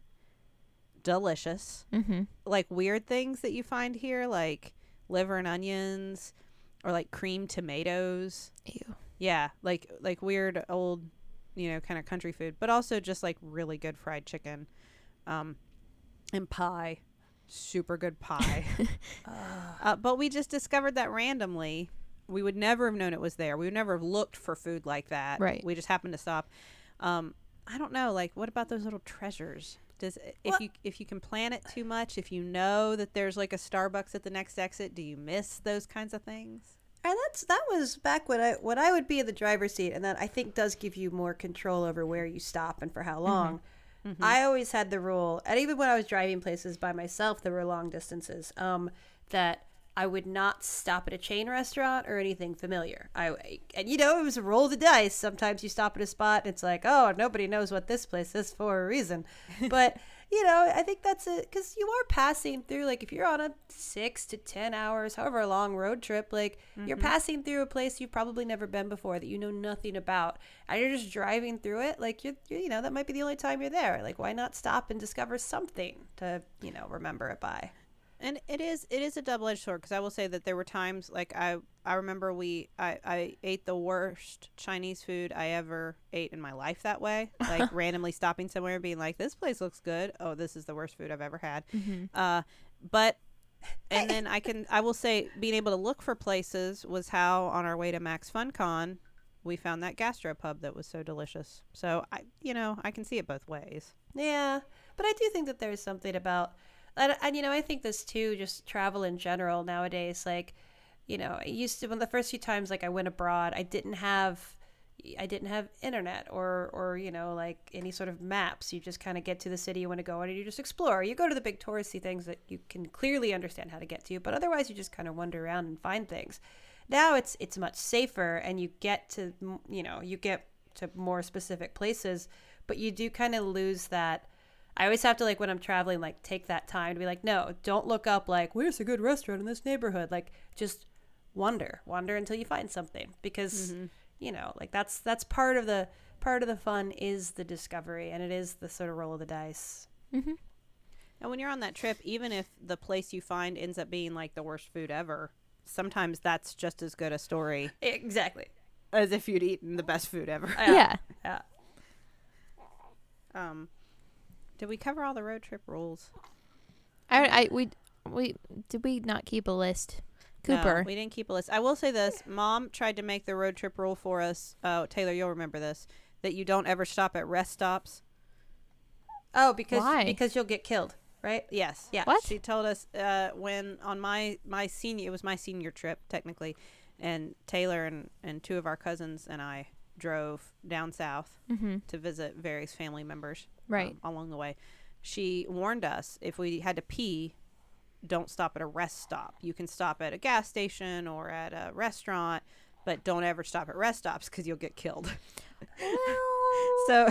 [SPEAKER 2] Delicious.
[SPEAKER 1] mm-hmm.
[SPEAKER 2] Like weird things that you find here like liver and onions or like cream tomatoes.
[SPEAKER 1] Ew.
[SPEAKER 2] Yeah, like like weird old, you know, kind of country food, but also just like really good fried chicken, um, and pie, super good pie. *laughs* uh, but we just discovered that randomly. We would never have known it was there. We would never have looked for food like that.
[SPEAKER 1] Right.
[SPEAKER 2] We just happened to stop. Um, I don't know. Like, what about those little treasures? Does if
[SPEAKER 3] Well-
[SPEAKER 2] you if you can plan it too much, if you know that there's like a Starbucks at the next exit, do you miss those kinds of things?
[SPEAKER 3] And that's that was back when I when I would be in the driver's seat, and that I think does give you more control over where you stop and for how long. I always had the rule, and even when I was driving places by myself, there were long distances. Um, that I would not stop at a chain restaurant or anything familiar. I and you know it was a roll of the dice. Sometimes you stop at a spot and it's like, oh, nobody knows what this place is for a reason. *laughs* But you know, I think that's it because you are passing through. Like if you're on a six to ten hours, however long road trip, like you're mm-hmm. passing through a place you've probably never been before that you know nothing about, and you're just driving through it. Like you're, you're you know, that might be the only time you're there. Like why not stop and discover something to you know remember it by?
[SPEAKER 2] And it is it is a double edged sword because I will say that there were times like I I remember we I I ate the worst Chinese food I ever ate in my life that way *laughs* like randomly stopping somewhere and being like this place looks good. Oh this is the worst food I've ever had. Uh but *laughs* and then I can I will say being able to look for places was how on our way to Max FunCon we found that gastropub that was so delicious. So I you know I can see it both ways.
[SPEAKER 3] Yeah, but I do think that there's something about, and, and you know, I think this too, just travel in general nowadays. Like, you know, I used to when the first few times like I went abroad, I didn't have, I didn't have internet or or you know like any sort of maps. You just kind of get to the city you want to go and you just explore. You go to the big touristy things that you can clearly understand how to get to, but otherwise you just kind of wander around and find things. Now it's it's much safer, and you get to you know you get to more specific places, but you do kind of lose that. I always have to like when I'm traveling, like take that time to be like, no, don't look up like where's a good restaurant in this neighborhood. Like just wander, wander until you find something because you know like that's that's part of the part of the fun is the discovery and it is the sort of roll of the dice.
[SPEAKER 1] Mm-hmm.
[SPEAKER 2] And when you're on that trip, even if the place you find ends up being like the worst food ever, sometimes that's just as good a story
[SPEAKER 3] Exactly.
[SPEAKER 2] as if you'd eaten the best food ever.
[SPEAKER 1] Yeah.
[SPEAKER 3] Yeah.
[SPEAKER 2] Um, did we cover all the road trip rules?
[SPEAKER 1] I, I we we did we not keep a list?
[SPEAKER 2] No,
[SPEAKER 1] Cooper.
[SPEAKER 2] we didn't keep a list. I will say this: Mom tried to make the road trip rule for us. Oh, Teylor, you'll remember this: that you don't ever stop at rest stops.
[SPEAKER 3] Oh, because
[SPEAKER 1] Why?
[SPEAKER 3] because you'll get killed, right?
[SPEAKER 2] Yes.
[SPEAKER 3] Yeah.
[SPEAKER 1] What?
[SPEAKER 2] She told us uh, when on my my senior it was my senior trip technically, and Teylor and and two of our cousins and I drove down south
[SPEAKER 1] mm-hmm.
[SPEAKER 2] to visit various family members.
[SPEAKER 1] Right.
[SPEAKER 2] um, along the way, she warned us if we had to pee, don't stop at a rest stop. You can stop at a gas station or at a restaurant, but don't ever stop at rest stops because you'll get killed. *laughs* so,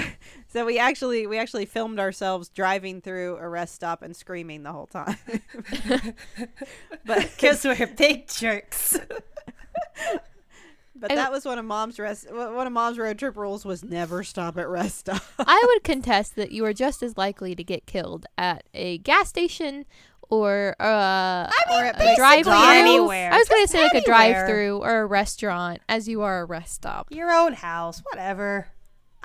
[SPEAKER 2] so we actually we actually filmed ourselves driving through a rest stop and screaming the whole time. *laughs* *laughs* but
[SPEAKER 3] Because we're big jerks.
[SPEAKER 2] But
[SPEAKER 1] I-
[SPEAKER 2] that was one of mom's rest one of mom's road trip rules was never stop at rest stop. *laughs*
[SPEAKER 1] I would *laughs* contest that you are just as likely to get killed at a gas station or uh,
[SPEAKER 2] or at
[SPEAKER 1] a drive-through.
[SPEAKER 3] anywhere.
[SPEAKER 1] I was going to
[SPEAKER 3] Just
[SPEAKER 1] say like a drive-through or a restaurant, as you are a rest stop.
[SPEAKER 3] Your own house, whatever.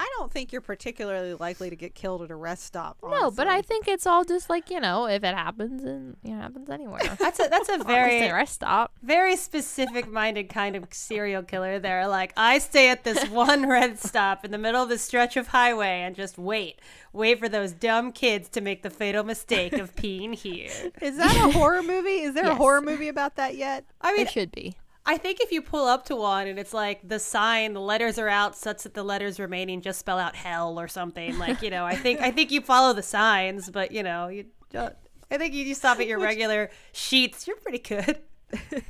[SPEAKER 2] I don't think you're particularly likely to get killed at a rest stop.
[SPEAKER 1] No, but I think it's all just like you know, if it happens, and it happens anywhere. *laughs*
[SPEAKER 3] That's a that's a *laughs* very
[SPEAKER 1] rest stop.
[SPEAKER 3] very specific minded kind of serial killer there. Like, I stay at this *laughs* one red stop in the middle of this stretch of highway and just wait. Wait for those dumb kids to make the fatal mistake of peeing here.
[SPEAKER 2] Is that a horror movie? Is there a horror movie about that yet?
[SPEAKER 3] I mean,
[SPEAKER 1] It should be.
[SPEAKER 3] I think if you pull up to one and it's like the sign, the letters are out such that the letters remaining just spell out hell or something. Like, you know, I think I think you follow the signs, but you know, you don't I think you, you stop at your regular Sheetz. You're pretty good. *laughs*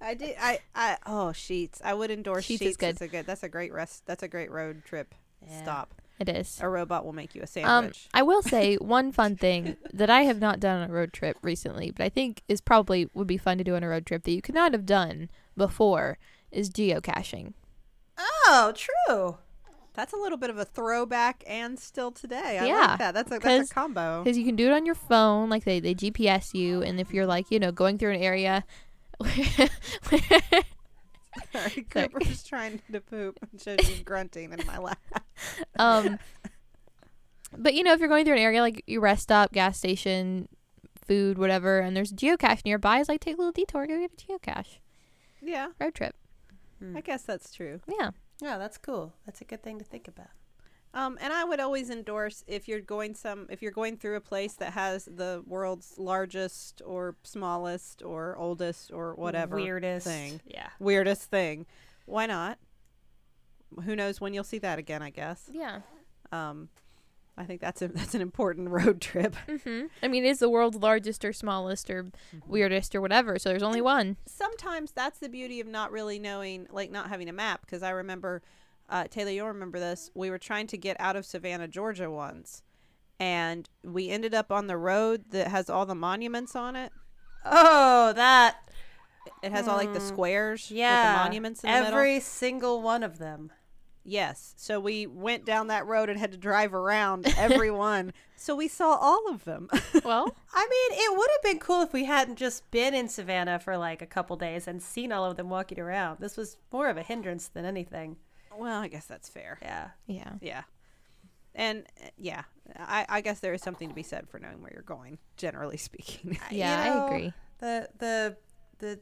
[SPEAKER 2] I did. I. I. Oh, Sheetz. I would endorse
[SPEAKER 1] Sheetz
[SPEAKER 2] Sheetz.
[SPEAKER 1] is good.
[SPEAKER 2] That's a good. That's a great rest. That's a great road trip.
[SPEAKER 3] Yeah.
[SPEAKER 2] Stop.
[SPEAKER 1] It is.
[SPEAKER 2] A robot will make you a
[SPEAKER 1] Um,
[SPEAKER 2] sandwich.
[SPEAKER 1] I will say *laughs* one fun thing that I have not done on a road trip recently, but I think is probably would be fun to do on a road trip that you could not have done before is geocaching.
[SPEAKER 3] Oh, true.
[SPEAKER 2] that's a little bit of a throwback and still today. I
[SPEAKER 1] Yeah,
[SPEAKER 2] like that. That's a that's a combo.
[SPEAKER 1] Because you can do it on your phone, like they, they GPS you, and if you're like, you know, going through an area *laughs* *laughs*
[SPEAKER 2] Sorry, Cooper's trying to poop and she's grunting in my lap.
[SPEAKER 1] Um but you know, if you're going through an area like your rest stop, gas station, food, whatever, and there's a geocache nearby, it's like take a little detour, go get a geocache.
[SPEAKER 2] Yeah,
[SPEAKER 1] Road trip.
[SPEAKER 2] I guess that's true.
[SPEAKER 1] Yeah.
[SPEAKER 3] Yeah, that's cool. That's a good thing to think about.
[SPEAKER 2] Um, and I would always endorse if you're going some if you're going through a place that has the world's largest or smallest or oldest or whatever
[SPEAKER 3] Weirdest
[SPEAKER 2] thing,
[SPEAKER 3] Yeah.
[SPEAKER 2] weirdest thing. Why not? Who knows when you'll see that again? I guess.
[SPEAKER 1] Yeah.
[SPEAKER 2] Um, I think that's a *laughs* that's an important road trip.
[SPEAKER 1] hmm I mean, it's the world's largest or smallest or weirdest or whatever, so there's only one.
[SPEAKER 2] Sometimes that's the beauty of not really knowing, like not having a map. Because I remember, uh, Teylor, you'll remember this. We were trying to get out of Savannah, Georgia once, and we ended up on the road that has all the monuments on it.
[SPEAKER 3] Oh, that.
[SPEAKER 2] It has all like the
[SPEAKER 3] Hmm.
[SPEAKER 2] squares
[SPEAKER 3] Yeah.
[SPEAKER 2] with the monuments in the middle.
[SPEAKER 3] Every single one of them.
[SPEAKER 2] Yes. So we went down that road and had to drive around *laughs* every one. So we saw all of them. *laughs*
[SPEAKER 1] Well,
[SPEAKER 3] I mean, it would have been cool if we hadn't just been in Savannah for like a couple days and seen all of them walking around. This was more of a hindrance than anything.
[SPEAKER 2] well, I guess that's fair.
[SPEAKER 3] Yeah.
[SPEAKER 1] yeah.
[SPEAKER 2] Yeah. And uh, yeah, I, I guess there is something to be said for knowing where you're going, generally *laughs* speaking.
[SPEAKER 1] Yeah,
[SPEAKER 3] You know,
[SPEAKER 1] I agree.
[SPEAKER 3] The the the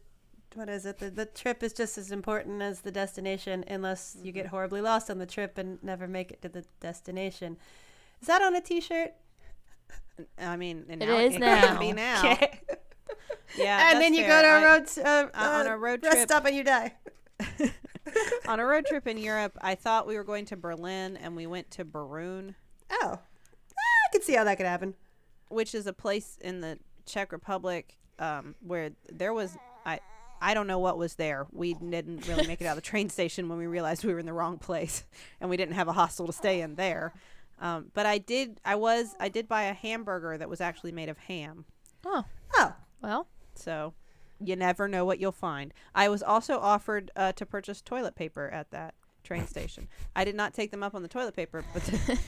[SPEAKER 3] what is it? The the trip is just as important as the destination unless you get horribly lost on the trip and never make it to the destination. Is that on a t-shirt?
[SPEAKER 2] I mean, and
[SPEAKER 1] It
[SPEAKER 2] now,
[SPEAKER 1] is *laughs*
[SPEAKER 2] it
[SPEAKER 1] now.
[SPEAKER 2] can be now.
[SPEAKER 3] Okay. *laughs*
[SPEAKER 2] Yeah,
[SPEAKER 3] and then you
[SPEAKER 2] fair.
[SPEAKER 3] go to a
[SPEAKER 2] I-
[SPEAKER 3] road s- uh,
[SPEAKER 2] uh, on
[SPEAKER 3] uh,
[SPEAKER 2] a road
[SPEAKER 3] rest
[SPEAKER 2] trip.
[SPEAKER 3] stop and you die. *laughs*
[SPEAKER 2] on a road trip in Europe. I thought we were going to Berlin, and we went to Brno,
[SPEAKER 3] Oh, Ah, I can see how that could happen.
[SPEAKER 2] which is a place in the Czech Republic um, where there was I I don't know what was there. We didn't really make it out of the train *laughs* station when we realized we were in the wrong place, *laughs* and we didn't have a hostel to stay in there. Um, but I did. I was. I did buy a hamburger that was actually made of ham.
[SPEAKER 1] Oh,
[SPEAKER 3] Oh,
[SPEAKER 1] well.
[SPEAKER 2] So you never know what you'll find. I was also offered uh, to purchase toilet paper at that train *laughs* station. I did not take them up on the toilet paper, but the,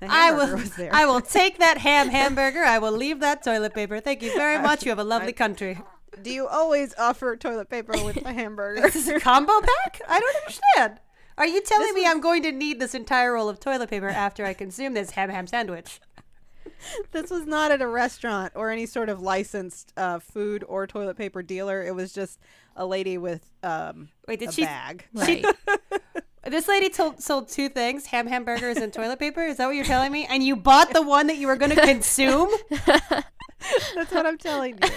[SPEAKER 2] the
[SPEAKER 3] I will.
[SPEAKER 2] was there.
[SPEAKER 3] I will take that ham hamburger. I will leave that toilet paper. Thank you very much. You have a lovely country.
[SPEAKER 2] Do you always offer toilet paper with a hamburger? *laughs*
[SPEAKER 3] Is this a combo pack? I don't *laughs* understand. Are you telling me I'm going to need this entire roll of toilet paper after I consume this ham ham sandwich? *laughs*
[SPEAKER 2] this was not at a restaurant or any sort of licensed uh, food or toilet paper dealer. It was just a lady with um,
[SPEAKER 3] Wait, did
[SPEAKER 2] a
[SPEAKER 3] she?
[SPEAKER 2] bag.
[SPEAKER 1] Right.
[SPEAKER 3] This lady told, sold two things: ham hamburgers and toilet paper. Is that what you're telling me? And you bought the one that you were going to consume?
[SPEAKER 2] That's what I'm telling you.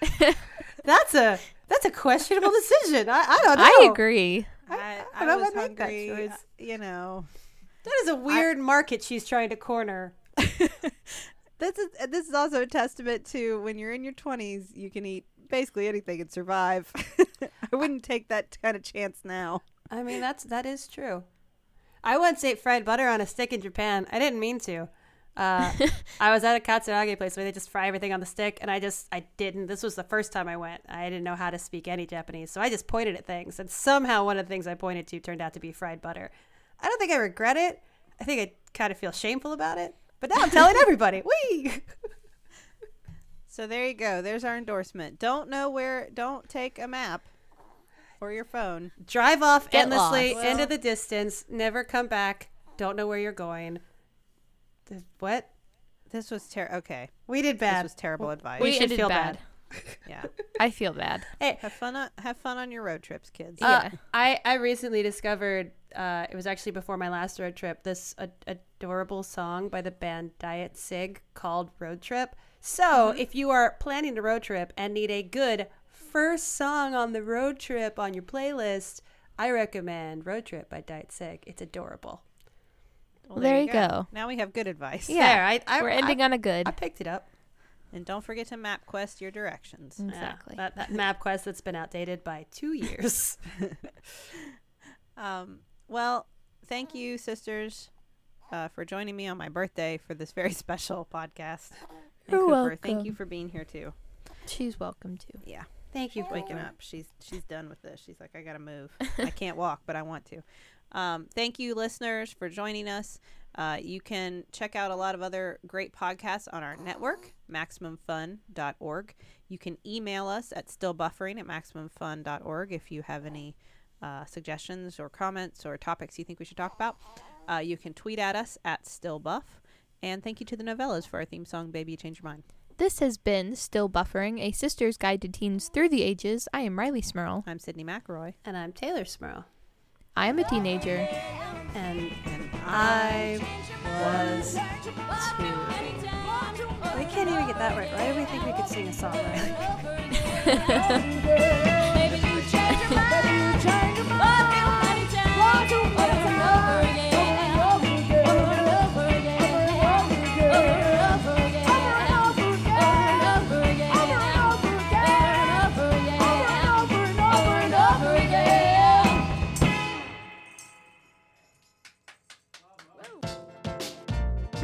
[SPEAKER 3] This *laughs* is- that's a that's a questionable decision. I, I don't know.
[SPEAKER 1] I agree.
[SPEAKER 2] I,
[SPEAKER 3] I
[SPEAKER 2] I
[SPEAKER 3] don't
[SPEAKER 2] was
[SPEAKER 3] make that choice.
[SPEAKER 2] uh, You know,
[SPEAKER 3] That is a weird market she's trying to corner. *laughs*
[SPEAKER 2] this is this is also a testament to when you're in your 20s, you can eat basically anything and survive. *laughs* I wouldn't take that kind of chance now.
[SPEAKER 3] I mean, that's that is true. I once ate fried butter on a stick in Japan. I didn't mean to. Uh, *laughs* I was at a katsurage place where they just fry everything on the stick, and I just I didn't. This was the first time I went. I didn't know how to speak any Japanese, so I just pointed at things, and somehow one of the things I pointed to turned out to be fried butter. I don't think I regret it. I think I kind of feel shameful about it, but now I'm telling *laughs* everybody. Wee.
[SPEAKER 2] So there you go. There's our endorsement. Don't know where. Don't take a map or your phone.
[SPEAKER 3] Drive off
[SPEAKER 1] Get
[SPEAKER 3] endlessly
[SPEAKER 1] lost.
[SPEAKER 3] into the distance. Never come back. Don't know where you're going. Th- What?
[SPEAKER 2] This was terrible. okay.
[SPEAKER 3] We did bad.
[SPEAKER 2] This was terrible advice.
[SPEAKER 3] We
[SPEAKER 1] We
[SPEAKER 3] should
[SPEAKER 1] ended
[SPEAKER 3] feel
[SPEAKER 1] bad. *laughs*
[SPEAKER 2] yeah.
[SPEAKER 1] I feel bad.
[SPEAKER 3] Hey,
[SPEAKER 2] Have fun on have fun on your road trips, kids.
[SPEAKER 3] Uh,
[SPEAKER 1] Yeah.
[SPEAKER 3] I, I recently discovered, uh, it was actually before my last road trip, this ad- adorable song by the band Diet Cig called Road Trip. So if you are planning a road trip and need a good first song on the road trip on your playlist, I recommend Road Trip by Diet Cig. It's adorable.
[SPEAKER 1] Well, there you go.
[SPEAKER 2] Now we have good advice.
[SPEAKER 1] Yeah.
[SPEAKER 3] There, I, I,
[SPEAKER 1] We're
[SPEAKER 3] I-
[SPEAKER 1] ending on a good.
[SPEAKER 3] I picked it up.
[SPEAKER 2] And don't forget to map quest your directions. *laughs*
[SPEAKER 3] Yeah,
[SPEAKER 1] Exactly.
[SPEAKER 3] that, that map quest that's been outdated by two years. *laughs*
[SPEAKER 2] Um, well, thank you, sisters, uh, for joining me on my birthday for this very *laughs* special podcast. And
[SPEAKER 1] You're
[SPEAKER 2] Cooper, thank you for being here too.
[SPEAKER 1] She's welcome too.
[SPEAKER 2] Yeah,
[SPEAKER 3] Thank you,
[SPEAKER 2] for
[SPEAKER 3] waking
[SPEAKER 2] up. She's she's done with this. She's like, I gotta move. I can't walk, but I want to. Um, thank you, listeners, for joining us. Uh, you can check out a lot of other great podcasts on our network, MaximumFun.org. You can email us at stillbuffering at MaximumFun.org if you have any uh, suggestions or comments or topics you think we should talk about. Uh, you can tweet at us at stillbuff. And thank you to the Nouvellas for our theme song, Baby Change Your Mind.
[SPEAKER 1] This has been Still Buffering, a sister's guide to teens through the ages. I am Rileigh Smirl.
[SPEAKER 2] I'm Sydnee McElroy.
[SPEAKER 3] And I'm Teylor Smirl.
[SPEAKER 1] I am a teenager.
[SPEAKER 3] And
[SPEAKER 2] And
[SPEAKER 3] I was two. We can't even get that right. Why do we think we could sing a song right? *laughs*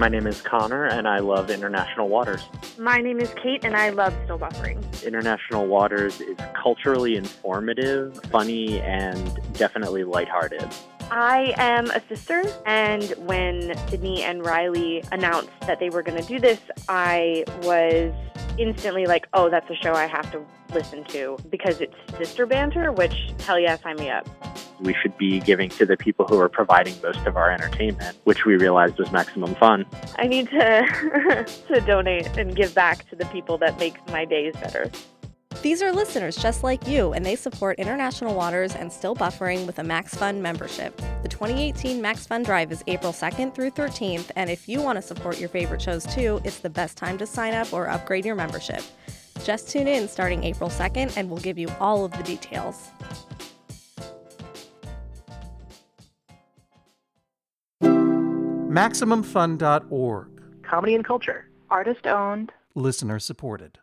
[SPEAKER 4] My name is Connor, and I love international waters.
[SPEAKER 5] My name is Kate, and I love still buffering.
[SPEAKER 4] International waters is culturally informative, funny, and definitely lighthearted.
[SPEAKER 5] I am a sister, and when Sydnee and Rileigh announced that they were going to do this, I was instantly like, oh, that's a show I have to listen to because it's sister banter, which, hell yeah, sign me up.
[SPEAKER 4] We should be giving to the people who are providing most of our entertainment, which we realized was maximum fun.
[SPEAKER 5] I need to, *laughs* to donate and give back to the people that make my days better.
[SPEAKER 6] These are listeners just like you, and they support international waters and still buffering with a Max Fund membership. The 2018 Max Fun Drive is April 2nd through 13th, and if you want to support your favorite shows too, it's the best time to sign up or upgrade your membership. Just tune in starting April 2nd, and we'll give you all of the details.
[SPEAKER 7] MaximumFun.org.
[SPEAKER 8] Comedy and culture.
[SPEAKER 5] Artist owned.
[SPEAKER 7] Listener supported.